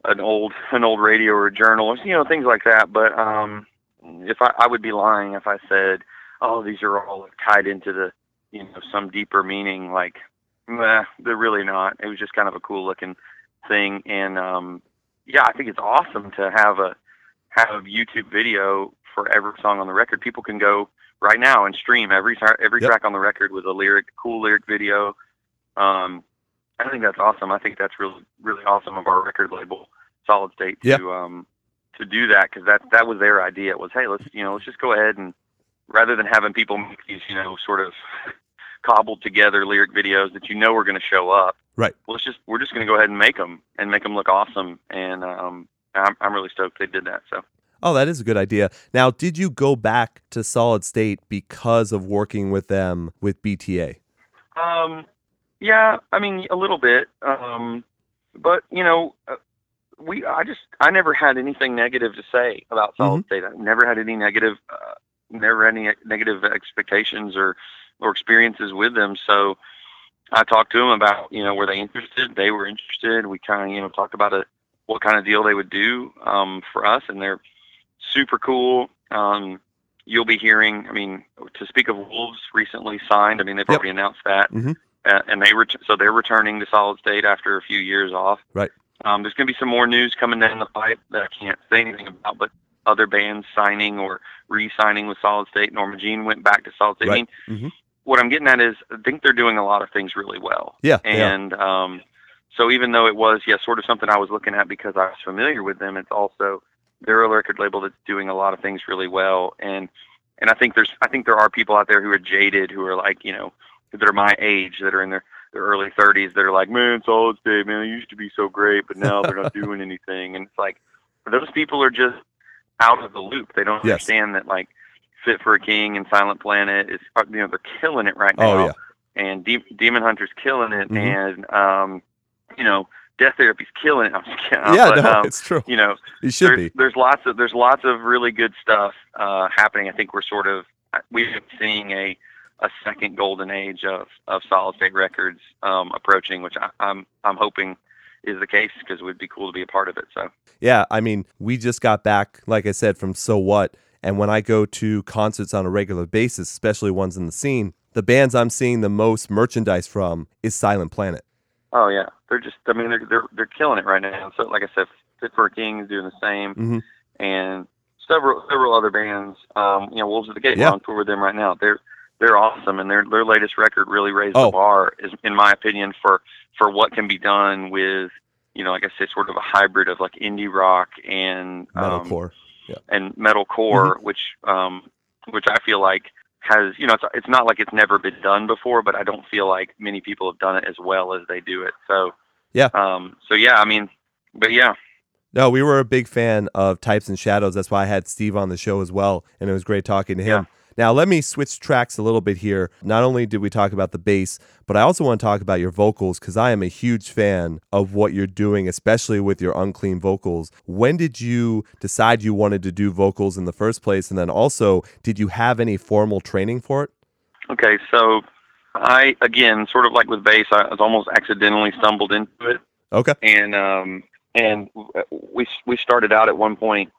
an old [laughs] an old radio or a journal or you know things like that. But um, if I I would be lying if I said, oh, these are all tied into the you know some deeper meaning. Like, nah, they're really not. It was just kind of a cool looking thing, and um, yeah, I think it's awesome to have a have YouTube video for every song on the record. People can go right now and stream every every Yep. track on the record with a lyric, cool lyric video. Um, I think that's awesome. I think that's really really awesome of our record label, Solid State, to Yeah. um to do that because that that was their idea. It Was hey, let's you know let's just go ahead and rather than having people make these you know sort of [laughs] cobbled together lyric videos that you know are going to show up. Right. Well, Let's just we're just going to go ahead and make them and make them look awesome. And um, I'm I'm really stoked they did that. So. Oh, that is a good idea. Now, did you go back to Solid State because of working with them with BTA? Um, yeah, I mean a little bit. Um, but you know, uh, we I just I never had anything negative to say about Solid State. I never had any negative, uh, never any negative expectations or or experiences with them. So I talked to them about you know were they interested? They were interested. We kind of you know talked about a what kind of deal they would do um, for us, and they're super cool. Um, you'll be hearing. I mean, to speak of Wolves, recently signed. I mean, they've Yep. already announced that, Mhm. uh, and they ret- so they're returning to Solid State after a few years off. Right. Um, there's going to be some more news coming down the pipe that I can't say anything about, but other bands signing or re-signing with Solid State. Norma Jean went back to Solid State. I Right. mean, Mhm. what I'm getting at is I think they're doing a lot of things really well. Yeah. yeah. And um, so even though it was, yeah, sort of something I was looking at because I was familiar with them, it's also they're a record label that's doing a lot of things really well. And and I think there's I think there are people out there who are jaded, who are like, you know, that are my age, that are in their their early 30s, that are like, man, Solid State, man, it used to be so great, but now they're not [laughs] doing anything. And it's like those people are just out of the loop. They don't Yes. understand that like Fit for a King and Silent Planet is uh, you know they're killing it right now Oh, yeah. and De- Demon Hunter's killing it, Mhm. and um, you know, Death Therapy's killing it. I'm just kidding. Yeah, but, no, um, it's true. you know, You should there's, be. there's lots of there's lots of really good stuff uh, happening. I think we're sort of we're seeing a a second golden age of of solid state records um, approaching, which I, I'm I'm hoping is the case because it would be cool to be a part of it. So Yeah, I mean, we just got back, like I said, from So What. And when I go to concerts on a regular basis, especially ones in the scene, the bands I'm seeing the most merchandise from is Silent Planet. oh yeah, they're just I mean they're they're they're killing it right now. So like I said, Fit for a King is doing the same. Mhm. and several several other bands. Um, you know, Wolves at the Gate Yeah. on tour with them right now. They're they're awesome, and their their latest record really raised Oh. the bar, is in my opinion, for for what can be done with you know, like I said, sort of a hybrid of like indie rock and um, Metalcore. and metalcore, Mm-hmm. which um, which I feel like has you know it's it's not like it's never been done before, but I don't feel like many people have done it as well as they do it. So Yeah. um, so yeah, I mean, but yeah, No, we were a big fan of Types and Shadows. That's why I had Steve on the show as well, and it was great talking to him. Now, let me switch tracks a little bit here. Not only did we talk about the bass, but I also want to talk about your vocals because I am a huge fan of what you're doing, especially with your unclean vocals. When did you decide you wanted to do vocals in the first place? And then also, did you have any formal training for it? Okay, so I again, sort of like with bass, I was almost accidentally stumbled into it, Okay. and um, and we we started out at one point,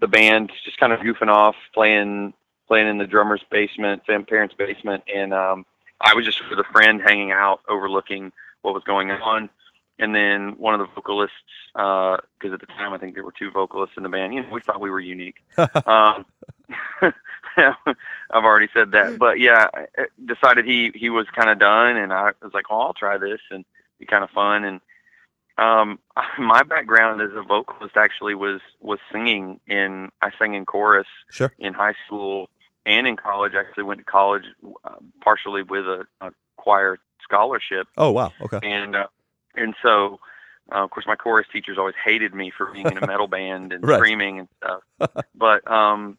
the band just kind of goofing off, playing playing in the drummer's basement, Sam parents' basement, and um, I was just with a friend hanging out, overlooking what was going on, and then one of the vocalists, because at the time I think there were two vocalists in the band, you know, we thought we were unique. [laughs] um, [laughs] [laughs] I've already said that, but yeah, I I decided he he was kind of done, and I was like, "Oh, I'll try this," and be kind of fun. And um, [laughs] my background as a vocalist actually was was singing in I sang in chorus Sure. in high school and in college. I actually went to college uh, partially with a, a choir scholarship, Oh, wow. Okay. and uh, and so. Uh, of course, my chorus teachers always hated me for being in a [laughs] metal band and Right. screaming and stuff. But um,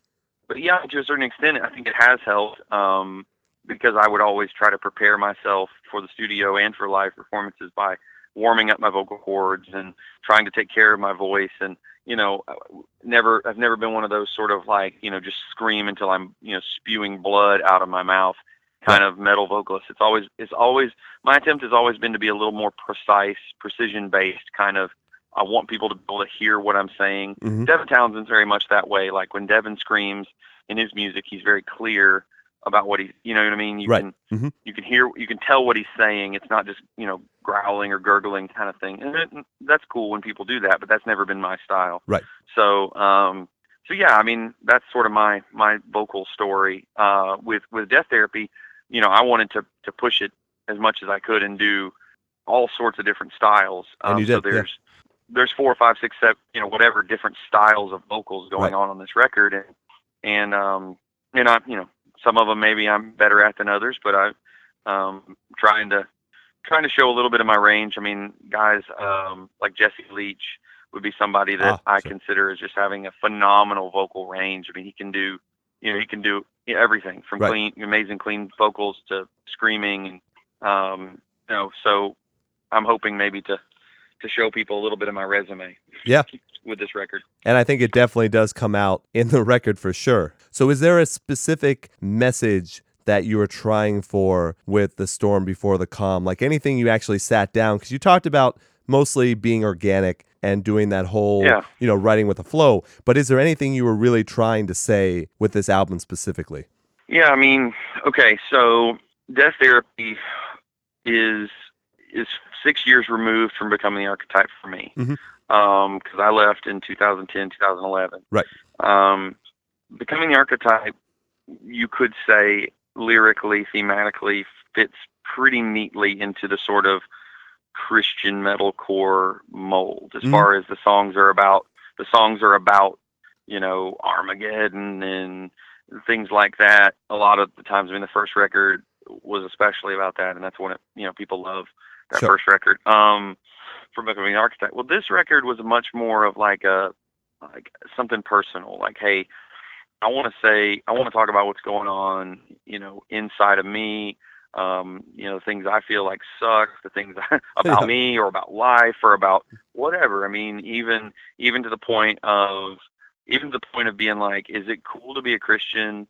but yeah, to a certain extent, I think it has helped um, because I would always try to prepare myself for the studio and for live performances by warming up my vocal cords and trying to take care of my voice. And you know never I've never been one of those sort of like you know just scream until I'm you know spewing blood out of my mouth kind of metal vocalist. It's always it's always my attempt has always been to be a little more precise precision based kind of I want people to be able to hear what I'm saying Mhm. Devin Townsend's very much that way like when Devin screams in his music he's very clear about what he you know what I mean you Right. can Mhm. you can hear you can tell what he's saying it's not just you know growling or gurgling kind of thing and it, that's cool when people do that but that's never been my style Right. so um so yeah i mean that's sort of my my vocal story uh with with death therapy you know i wanted to to push it as much as i could and do all sorts of different styles And um, you so did, yeah. There's four five six seven you know whatever different styles of vocals going Right. on on this record and and um and i you know some of them maybe i'm better at than others but i um trying to trying to show a little bit of my range. I mean, guys um, like Jesse Leach would be somebody that Ah, I sure. consider as just having a phenomenal vocal range. I mean, he can do, you know, he can do everything from Right. clean, amazing clean vocals to screaming, and um, you know. So I'm hoping maybe to to show people a little bit of my resume. Yeah. With this record. And I think it definitely does come out in the record for sure. So, is there a specific message that you were trying for with the storm before the calm? Like anything you actually sat down? Because you talked about mostly being organic and doing that whole, Yeah. you know, writing with a flow. But is there anything you were really trying to say with this album specifically? Yeah, I mean, okay, so Death Therapy is is six years removed from Becoming the Archetype for me. Mhm. Um, because I left in 2010, 2011. Right. Um, Becoming the Archetype, you could say lyrically, thematically, fits pretty neatly into the sort of Christian metalcore mold. As Mhm. far as the songs are about, the songs are about, you know, Armageddon and things like that. A lot of the times, I mean, the first record was especially about that, and that's what it, you know, people love that Sure. first record. Um, from Becoming the Archetype. Well, this record was much more of like a, like something personal. Like, hey, I want to say, I want to talk about what's going on, you know, inside of me. Um, you know, things I feel like suck, the things [laughs] about Yeah. me or about life or about whatever. I mean, even even to the point of even to the point of being like, is it cool to be a Christian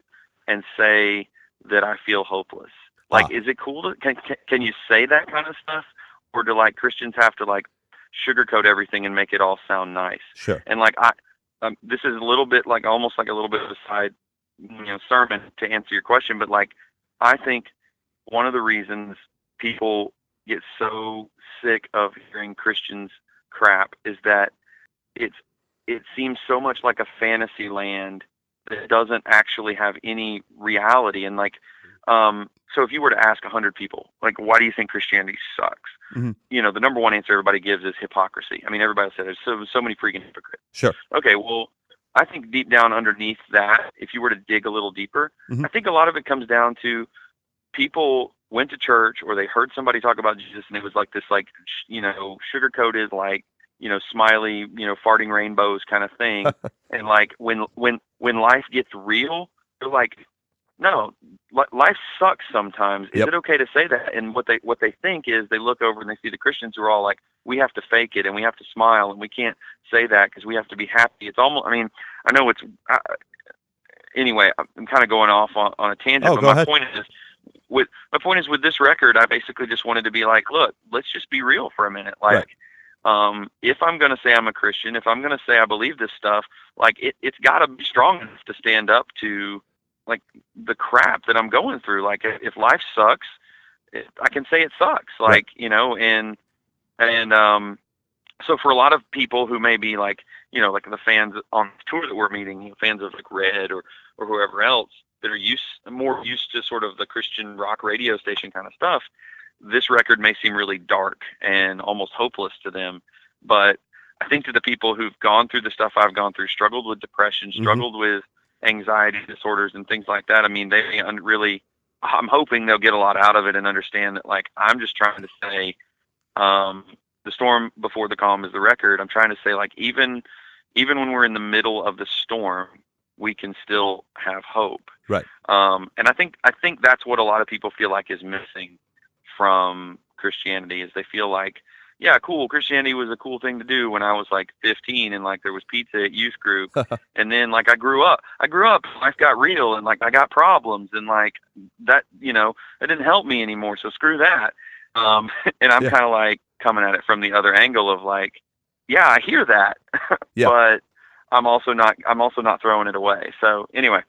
and say that I feel hopeless? Like, Ah. is it cool to can, can can you say that kind of stuff, or do like Christians have to like sugarcoat everything and make it all sound nice? Sure. And like I, um, this is a little bit like almost like a little bit of a side, you know, sermon to answer your question. But like, I think one of the reasons people get so sick of hearing Christians crap is that it's it seems so much like a fantasy land that doesn't actually have any reality. And like, um, so if you were to ask a hundred people, like, why do you think Christianity sucks? Mhm. You know, the number one answer everybody gives is hypocrisy. I mean, everybody says there's so so many freaking hypocrites. Sure. Okay, well, I think deep down underneath that, if you were to dig a little deeper, Mhm. I think a lot of it comes down to people went to church or they heard somebody talk about Jesus and it was like this like sh- you know sugar coated like you know smiley you know farting rainbows kind of thing [laughs] and like when when when life gets real they're like no li- life sucks sometimes. Is Yep. it okay to say that? And what they what they think is they look over and they see the Christians who are all like we have to fake it and we have to smile and we can't say that because we have to be happy. It's almost I mean I know it's uh, anyway I'm kind of going off on, on a tangent Oh, but my ahead. point is with my point is with this record I basically just wanted to be like look let's just be real for a minute. Like um if I'm going to say I'm a Christian if I'm going to say I believe this stuff like it it's got to be strong enough to stand up to like the crap that I'm going through like if if life sucks it, I can say it sucks like you know and and um so for a lot of people who may be like you know like the fans on the tour that we're meeting you know, fans of like red or or whoever else that are used more used to sort of the christian rock radio station kind of stuff this record may seem really dark and almost hopeless to them but i think to the people who've gone through the stuff i've gone through struggled with depression Mhm. struggled with anxiety disorders and things like that i mean they really i'm hoping they'll get a lot out of it and understand that like i'm just trying to say um the storm before the calm is the record i'm trying to say like even even when we're in the middle of the storm we can still have hope. Right. Um, and I think I think that's what a lot of people feel like is missing from Christianity is they feel like, yeah, cool, Christianity was a cool thing to do when I was like 15 and like there was pizza at youth group, [laughs] and then like I grew up, I grew up, life got real, and like I got problems, and like that, you know, it didn't help me anymore. So screw that. Um, [laughs] and I'm Yeah. kind of like coming at it from the other angle of like, yeah, I hear that, [laughs] Yeah. but I'm also not I'm also not throwing it away. So anyway,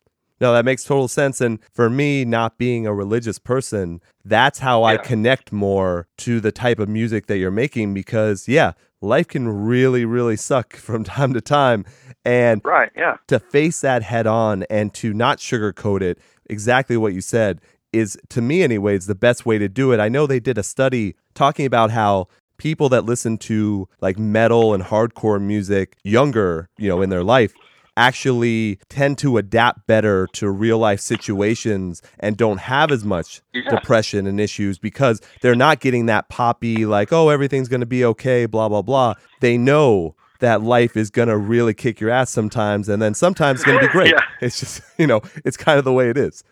No, that makes total sense. And for me, not being a religious person, that's how I connect more to the type of music that you're making because, yeah, life can really, really suck [laughs] from time to time. And right, yeah, to face that head on and to not sugarcoat it, exactly what you said, is to me, anyways, the best way to do it. I know they did a study talking about how people that listen to like metal and hardcore music younger, you know, in their life, actually tend to adapt better to real life situations and don't have as much Yeah. depression and issues because they're not getting that poppy like oh everything's going to be okay blah blah blah they know that life is going to really kick your ass sometimes and then sometimes it's going to be [laughs] great Yeah. it's just [laughs] you know it's kind of the way it is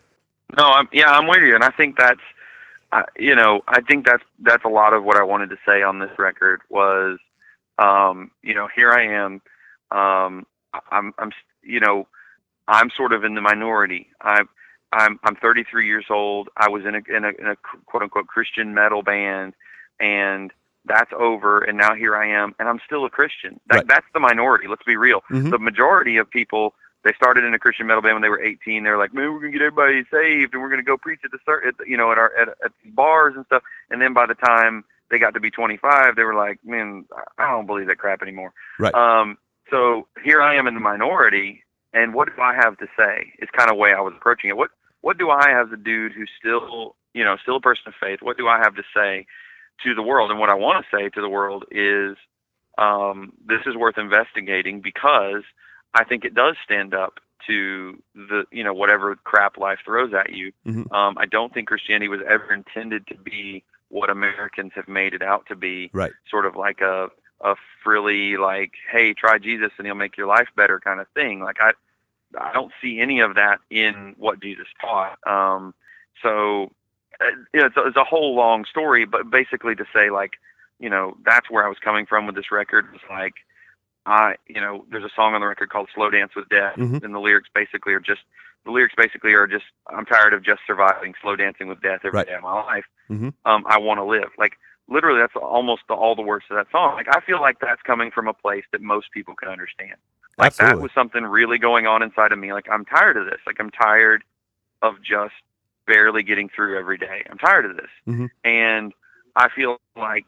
No, I'm yeah, I'm with you, and I think that's, uh, you know, I think that's that's a lot of what I wanted to say on this record was, um, you know, here I am, um, I'm I'm you know, I'm sort of in the minority. I'm I'm I'm 33 years old. I was in a in a, in a quote unquote Christian metal band, and that's over. And now here I am, and I'm still a Christian. That, Right. That's the minority. Let's be real. Mhm. The majority of people they started in a Christian metal band when they were 18. They're like, man, we're gonna get everybody saved, and we're gonna go preach at the at you know at our at, at bars and stuff. And then by the time they got to be 25, they were like, man, I don't believe that crap anymore. Right. Um. So here I am in the minority, and what do I have to say? Is kind of way I was approaching it. What what do I as a dude who's still you know still a person of faith? What do I have to say to the world? And what I want to say to the world is, um, this is worth investigating because I think it does stand up to the you know whatever crap life throws at you. Mhm. Um, I don't think Christianity was ever intended to be what Americans have made it out to be. right Sort of like a a frilly like, hey, try Jesus and he'll make your life better kind of thing. Like I I don't see any of that in what Jesus taught. Um, so uh, you know, it's, a, it's a whole long story, but basically to say like, you know, that's where I was coming from with this record. Was like, I, you know, there's a song on the record called "Slow Dance with Death," Mhm. and the lyrics basically are just the lyrics basically are just I'm tired of just surviving, slow dancing with death every day Right. of my life. Mhm. Um, I want to live. Like literally, that's almost the, all the words to that song. Like I feel like that's coming from a place that most people can understand. Like that was something really going on inside of me. Like I'm tired of this. Like I'm tired of just barely getting through every day. I'm tired of this. Mhm. And I feel like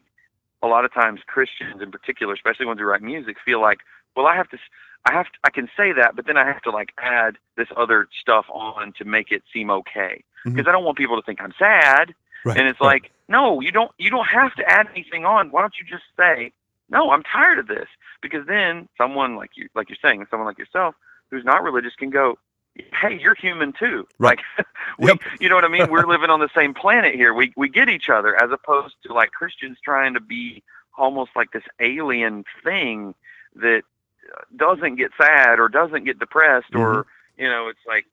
a lot of times Christians in particular, especially ones who write music, feel like, well, I have to, I have, to, I can say that, but then I have to like add this other stuff on to make it seem okay. Because I don't want people to think I'm sad. Right And it's like, no, you don't, you don't have to add anything on. Why don't you just say, no, I'm tired of this? Because then someone like you, like you're saying, someone like yourself who's not religious can go, hey, you're human too. Right. Like, [laughs] we, Yep. you know what I mean? We're [laughs] living on the same planet here. We we get each other, as opposed to like Christians trying to be almost like this alien thing that uh, doesn't get sad or doesn't get depressed or you know, it's like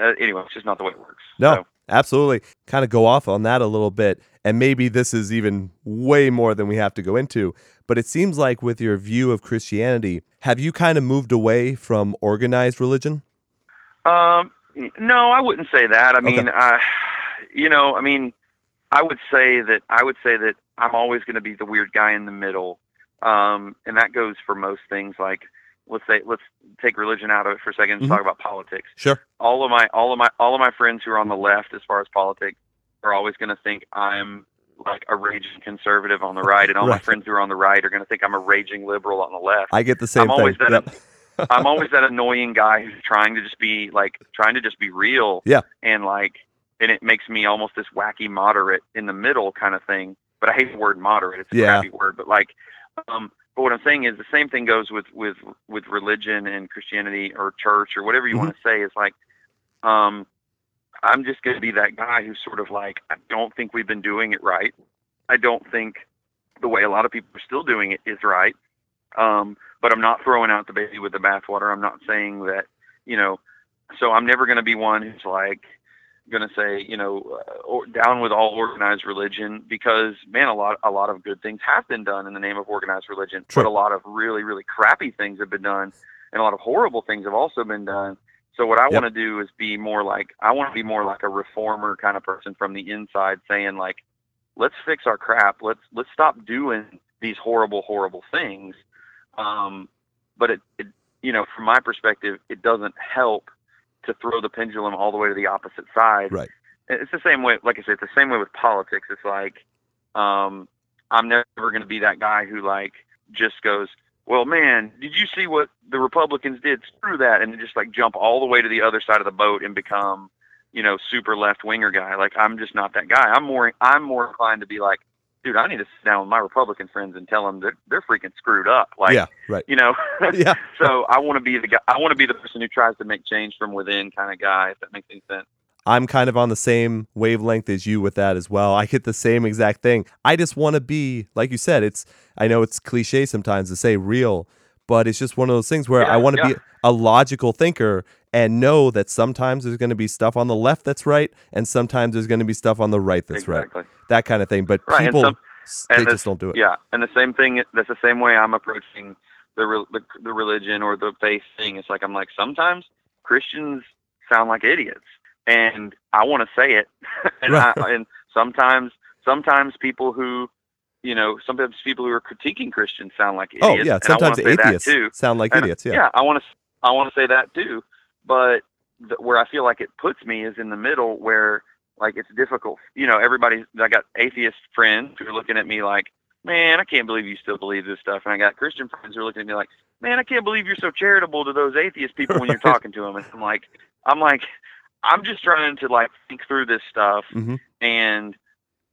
uh, anyway, it's just not the way it works. No, So, absolutely. Kind of go off on that a little bit. And maybe this is even way more than we have to go into. But it seems like with your view of Christianity, have you kind of moved away from organized religion? Um, no, I wouldn't say that. I Okay. mean, uh, you know, I mean, I would say that I would say that I'm always going to be the weird guy in the middle, um, and that goes for most things. Like, let's say, let's take religion out of it for a 2nd and Mhm. talk about politics. Sure. All of my, all of my, all of my friends who are on the left as far as politics are always going to think I'm like a raging conservative on the right, and all my friends who are on the right are going to think I'm a raging liberal on the left. I get the same I'm always thing. that Yep. I'm always [laughs] that annoying guy who's trying to just be like trying to just be real. Yeah. And like and it makes me almost this wacky moderate in the middle kind of thing. But I hate the word moderate. It's a Yeah. crappy word. But like um but what I'm saying is the same thing goes with with with religion and Christianity or church or whatever you want to say is like um I'm just going to be that guy who's sort of like I don't think we've been doing it right. I don't think the way a lot of people are still doing it is right. Um, but I'm not throwing out the baby with the bathwater. I'm not saying that you know, so I'm never going to be one who's like going to say, you know, uh, or down with all organized religion because man, a lot a lot of good things have been done in the name of organized religion, True. but a lot of really really crappy things have been done, and a lot of horrible things have also been done. So what I Yep. want to do is be more like I want to be more like a reformer kind of person from the inside, saying like, let's fix our crap. Let's let's stop doing these horrible horrible things. Um, but it, it you know from my perspective, it doesn't help to throw the pendulum all the way to the opposite side. Right. It's the same way. Like I said, it's the same way with politics. It's like um, I'm never going to be that guy who like just goes, well, man, did you see what the Republicans did? Screw that, and just like jump all the way to the other side of the boat and become, you know, super left winger guy. Like I'm just not that guy. I'm more I'm more inclined to be like, dude, I need to sit down with my Republican friends and tell them that they're freaking screwed up. Like, yeah, right. you know. [laughs] [laughs] Yeah. so I want to be the guy. I want to be the person who tries to make change from within, kind of guy. If that makes any sense. I'm kind of on the same wavelength as you with that as well. I get the same exact thing. I just want to be, like you said, it's, I know it's cliche sometimes to say real, but it's just one of those things where I want to yeah. be a logical thinker and know that sometimes there's going to be stuff on the left that's right and sometimes there's going to be stuff on the right that's right. exactly. That kind of thing. But Right, and people, some- and they this- just don't do it. Yeah, and the same thing. That's the same way I'm approaching the re- the, the religion or the faith thing. It's like I'm like sometimes Christians sound like idiots, and I want to say it, [laughs] and I, and sometimes sometimes people who you know sometimes people who are critiquing Christians sound like idiots. Oh, yeah. and Sometimes atheists too. sound like And, idiots. Yeah. yeah. I want to I want to say that too, but the, where I feel like it puts me is in the middle where like it's difficult. You know, everybody. I got atheist friends who are looking at me like, "Man, I can't believe you still believe this stuff," and I got Christian friends who are looking at me like, "Man, I can't believe you're so charitable to those atheist people when you're talking to them." And I'm like, I'm like, I'm just trying to like think through this stuff, Mhm. and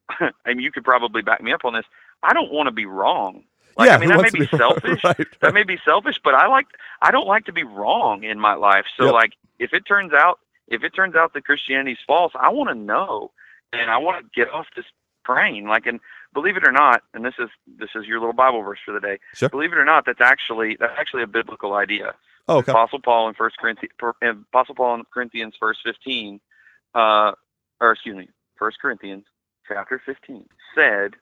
[laughs] I mean, you could probably back me up on this. I don't want to be wrong. Like, yeah. I mean, that may be [laughs] wrong? selfish right. that may be selfish, but I like I don't like to be wrong in my life. So Yep. like if it turns out if it turns out that Christianity's false, I want to know and I want to get off this train. Like and believe it or not, and this is this is your little Bible verse for the day. Sure. Believe it or not, that's actually that's actually a biblical idea. Oh, okay. Apostle Paul in First Corinthians, Apostle Paul in Corinthians, verse fifteen, uh, or excuse me, First Corinthians, chapter fifteen, said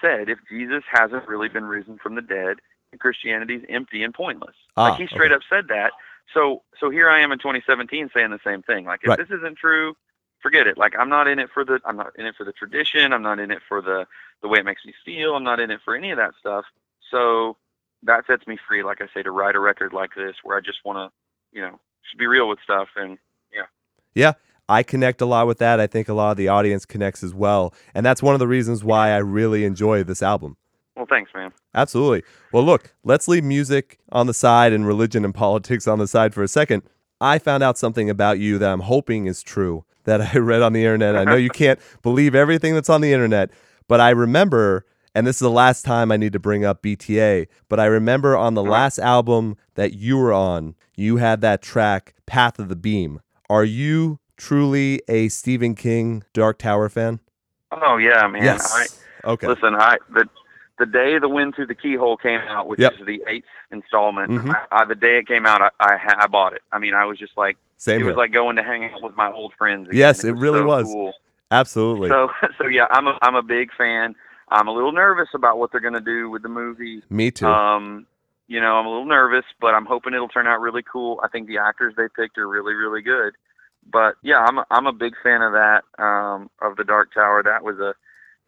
said if Jesus hasn't really been risen from the dead, then Christianity's empty and pointless. Ah, like he straight okay. up said that. So so here I am in 2017 saying the same thing. Like if Right. this isn't true, forget it. Like I'm not in it for the I'm not in it for the tradition. I'm not in it for the the way it makes me feel. I'm not in it for any of that stuff. So that sets me free, like I say, to write a record like this where I just want to, you know, just be real with stuff and I connect a lot with that. I think a lot of the audience connects as well. And that's one of the reasons why I really enjoy this album. well, thanks, man. Absolutely. Well, look, let's leave music on the side and religion and [laughs] politics on the side for a second. I found out something about you that I'm hoping is true that I read on the internet. I know you [laughs] can't believe everything that's on the internet, but I remember, and this is the last time I need to bring up BTA, but I remember on the last album that you were on, you had that track, Path of the Beam. Are you truly a Stephen King Dark Tower fan? Oh yeah, man. yes. I, okay. Listen, I the the day the wind through the keyhole came out, which Yep. is the eighth installment, Mhm. I, I, the day it came out, I I, I bought it. I mean, I was just like, Same it here. was like going to hang out with my old friends. Again. Yes, it really so was. Cool. Absolutely. So [laughs] so yeah, I'm a I'm a big fan. I'm a little nervous about what they're going to do with the movie. Me too. Um, you know, I'm a little nervous, but I'm hoping it'll turn out really cool. I think the actors they picked are really, really good. But yeah, I'm a, I'm a big fan of that um, of the Dark Tower. That was a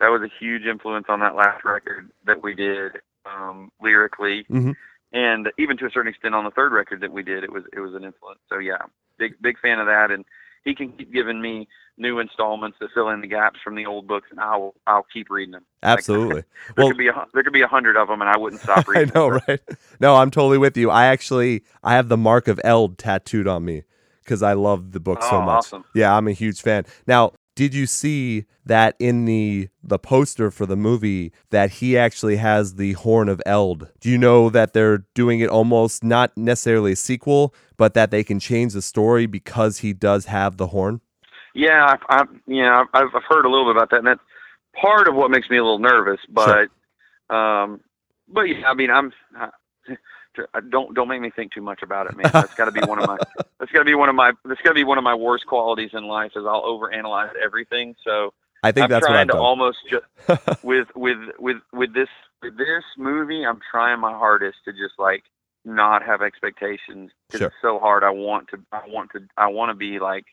that was a huge influence on that last record that we did um, lyrically, Mhm. and even to a certain extent on the third record that we did, it was it was an influence. So yeah, big big fan of that, and he can keep giving me new installments that fill in the gaps from the old books, and I'll I'll keep reading them. Absolutely. [laughs] There Well- could be a, there could be a hundred of them, and I wouldn't stop [laughs] reading. I know, them. right? No, I'm totally with you. I actually I have the mark of Eld tattooed on me because I love the book so Oh, much. awesome. Yeah, I'm a huge fan. Now, did you see that in the the poster for the movie that he actually has the horn of Eld? Do you know that they're doing it almost not necessarily a sequel, but that they can change the story because he does have the horn? Yeah, yeah, I've, I've heard a little bit about that, and that's part of what makes me a little nervous. But, um, but yeah, I mean, I'm to, uh, don't don't make me think too much about it, man. That's got [laughs] to be one of my that's got to be one of my that's got to be one of my worst qualities in life is I'll overanalyze everything. So I think that's what I'm that's trying I've to done. almost just [laughs] with with with with this with this movie. I'm trying my hardest to just like not have expectations Sure. it's so hard. I want to I want to I want to be like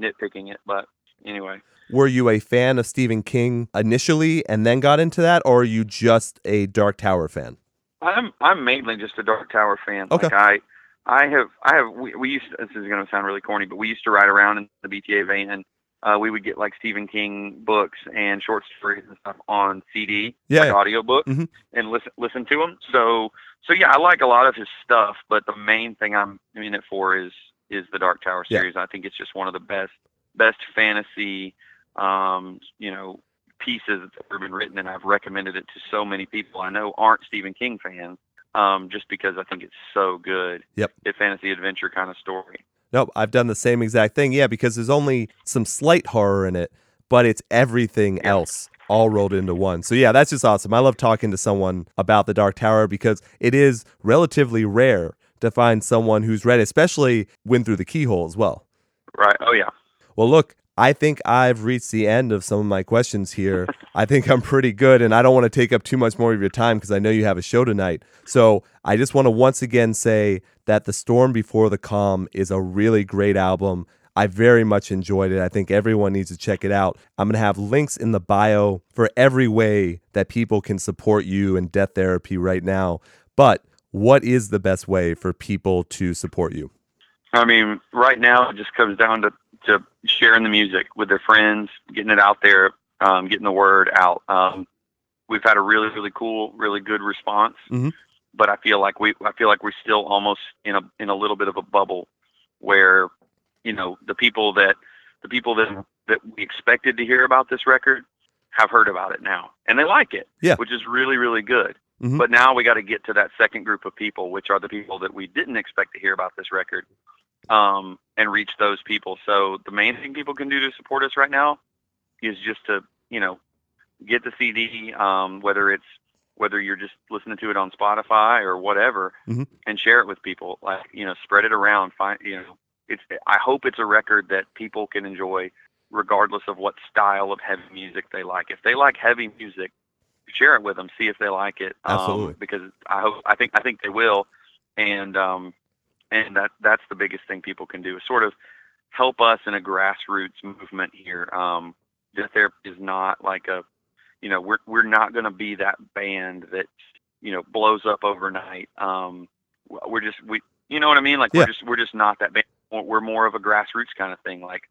nitpicking it, but anyway. Were you a fan of Stephen King initially and then got into that, or are you just a Dark Tower fan? I'm I'm mainly just a Dark Tower fan. Okay. Like I I have I have we, we used to, this is going to sound really corny, but we used to ride around in the BTA van. Uh, we would get like Stephen King books and short stories and stuff on CD, Yeah, like yeah. audiobook, Mhm. and listen listen to them. So so yeah, I like a lot of his stuff, but the main thing I'm in it for is is the Dark Tower Yeah. series. I think it's just one of the best best fantasy um, you know pieces that's ever been written, and I've recommended it to so many people I know aren't Stephen King fans, um, just because I think it's so good. Yep. a fantasy adventure kind of story. Nope, I've done the same exact thing. Yeah, because there's only some slight horror in it, but it's everything Yeah. else all rolled into one. So yeah, that's just awesome. I love talking to someone about the Dark Tower because it is relatively rare to find someone who's read, especially Wind Through the Keyhole as well. Right? Oh yeah. Well, look, I think I've reached the end of some of my questions here. I think I'm pretty good, and I don't want to take up too much more of your time because I know you have a show tonight. So I just want to once again say that The Storm Before the Calm is a really great album. I very much enjoyed it. I think everyone needs to check it out. I'm going to have links in the bio for every way that people can support you in death therapy right now. But what is the best way for people to support you? I mean, right now it just comes down to, to sharing the music with their friends, getting it out there, um, getting the word out. Um, we've had a really, really cool, really good response, Mhm. but I feel like we, I feel like we're still almost in a, in a little bit of a bubble where, you know, the people that, the people that, that we expected to hear about this record have heard about it now and they like it, Yeah. which is really, really good. Mhm. But now we got to get to that second group of people, which are the people that we didn't expect to hear about this record um, and reach those people. So the main thing people can do to support us right now is just to, you know, get the CD, um, whether it's whether you're just listening to it on Spotify or whatever, Mhm. and share it with people. Like, you know, spread it around. Find, you know, it's. I hope it's a record that people can enjoy, regardless of what style of heavy music they like. If they like heavy music, share it with them. See if they like it. Um, Absolutely. because I hope. I think. I think they will. And um, and that that's the biggest thing people can do is sort of help us in a grassroots movement here. Um, Therapy is not like a, you know, we're we're not going to be that band that you know blows up overnight. Um, we're just we, you know what I mean? Like Yeah. we're just we're just not that band. We're more of a grassroots kind of thing. Like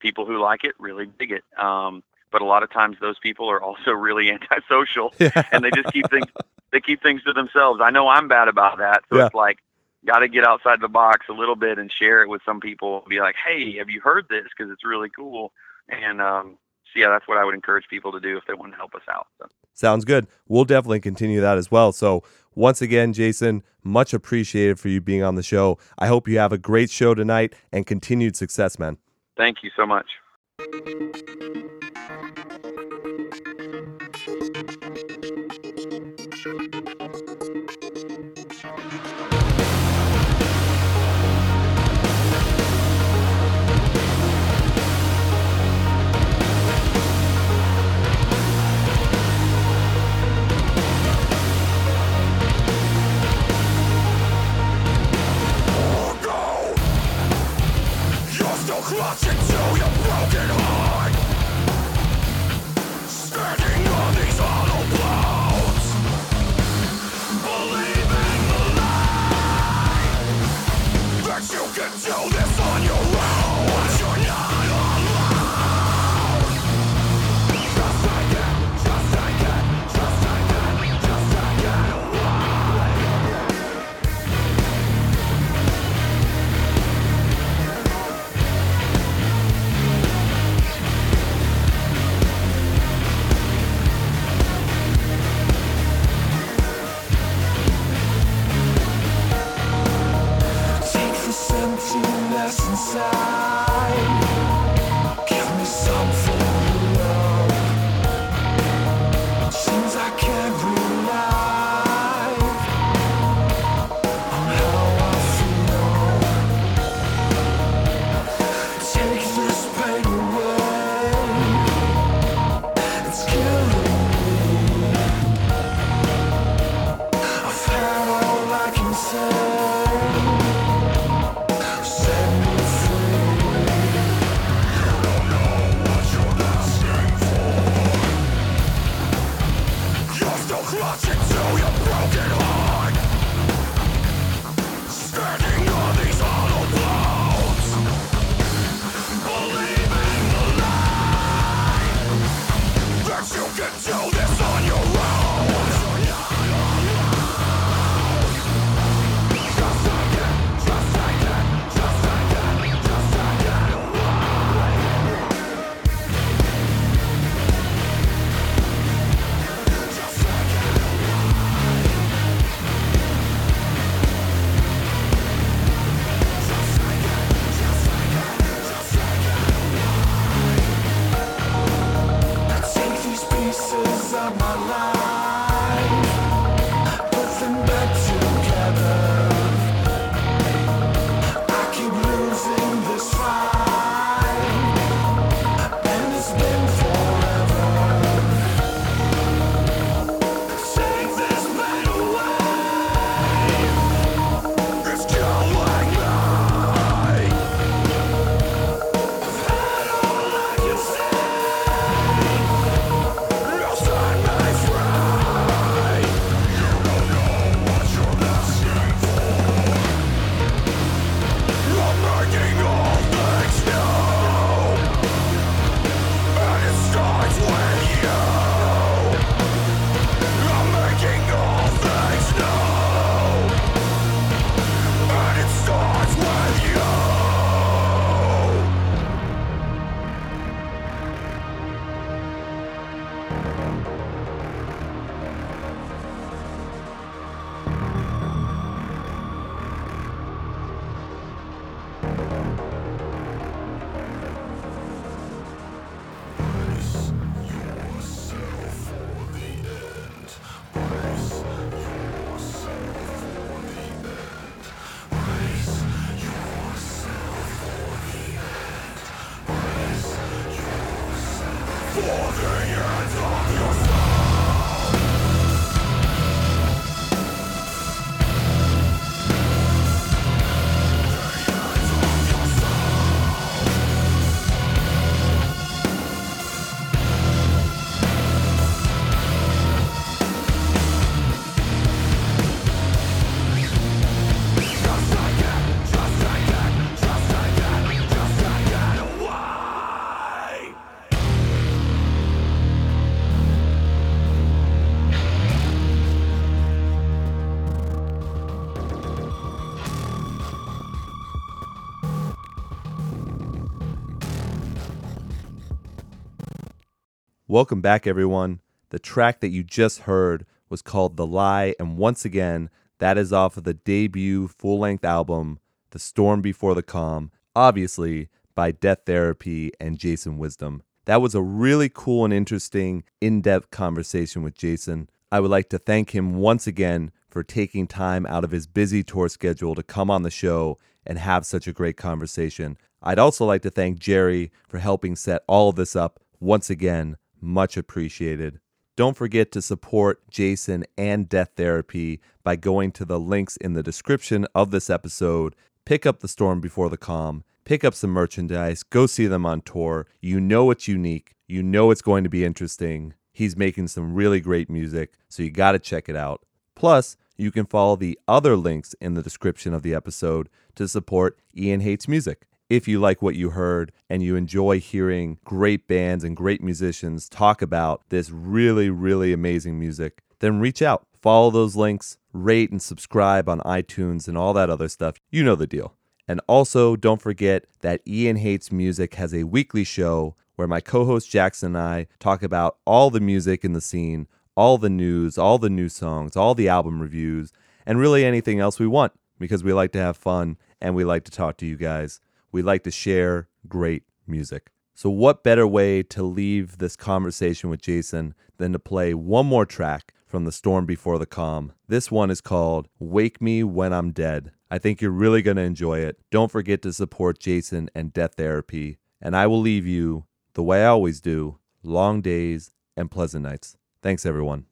people who like it really dig it. Um, but a lot of times those people are also [laughs] really antisocial Yeah. and they just keep things they keep things to themselves. I know I'm bad about that. So Yeah. it's like got to get outside the box a little bit and share it with some people. Be like, hey, have you heard this? Because it's really cool. And um, so yeah, that's what I would encourage people to do if they want to help us out. So. Sounds good. We'll definitely continue that as well. So, once again, Jason, much appreciated for you being on the show. I hope you have a great show tonight and continued success, man. Thank you so much. Welcome back, everyone. The track that you just heard was called The Lie, and once again, that is off of the debut full length album, The Storm Before the Calm, obviously by Death Therapy and Jason Wisdom. That was a really cool and interesting, in depth conversation with Jason. I would like to thank him once again for taking time out of his busy tour schedule to come on the show and have such a great conversation. I'd also like to thank Jerry for helping set all of this up once again much appreciated. Don't forget to support Jason and Death Therapy by going to the links in the description of this episode. Pick up The Storm Before the Calm, pick up some merchandise, go see them on tour. You know it's unique, you know it's going to be interesting. He's making some really great music, so you got to check it out. Plus, you can follow the other links in the description of the episode to support Ian Hates Music if you like what you heard and you enjoy hearing great bands and great musicians talk about this really, really amazing music, then reach out. Follow those links, rate and subscribe on iTunes and all that other stuff. You know the deal. And also, don't forget that Ian Hates Music has a weekly show where my co host Jackson and I talk about all the music in the scene, all the news, all the new songs, all the album reviews, and really anything else we want because we like to have fun and we like to talk to you guys. We like to share great music. So, what better way to leave this conversation with Jason than to play one more track from The Storm Before the Calm? This one is called Wake Me When I'm Dead. I think you're really going to enjoy it. Don't forget to support Jason and Death Therapy. And I will leave you the way I always do long days and pleasant nights. Thanks, everyone.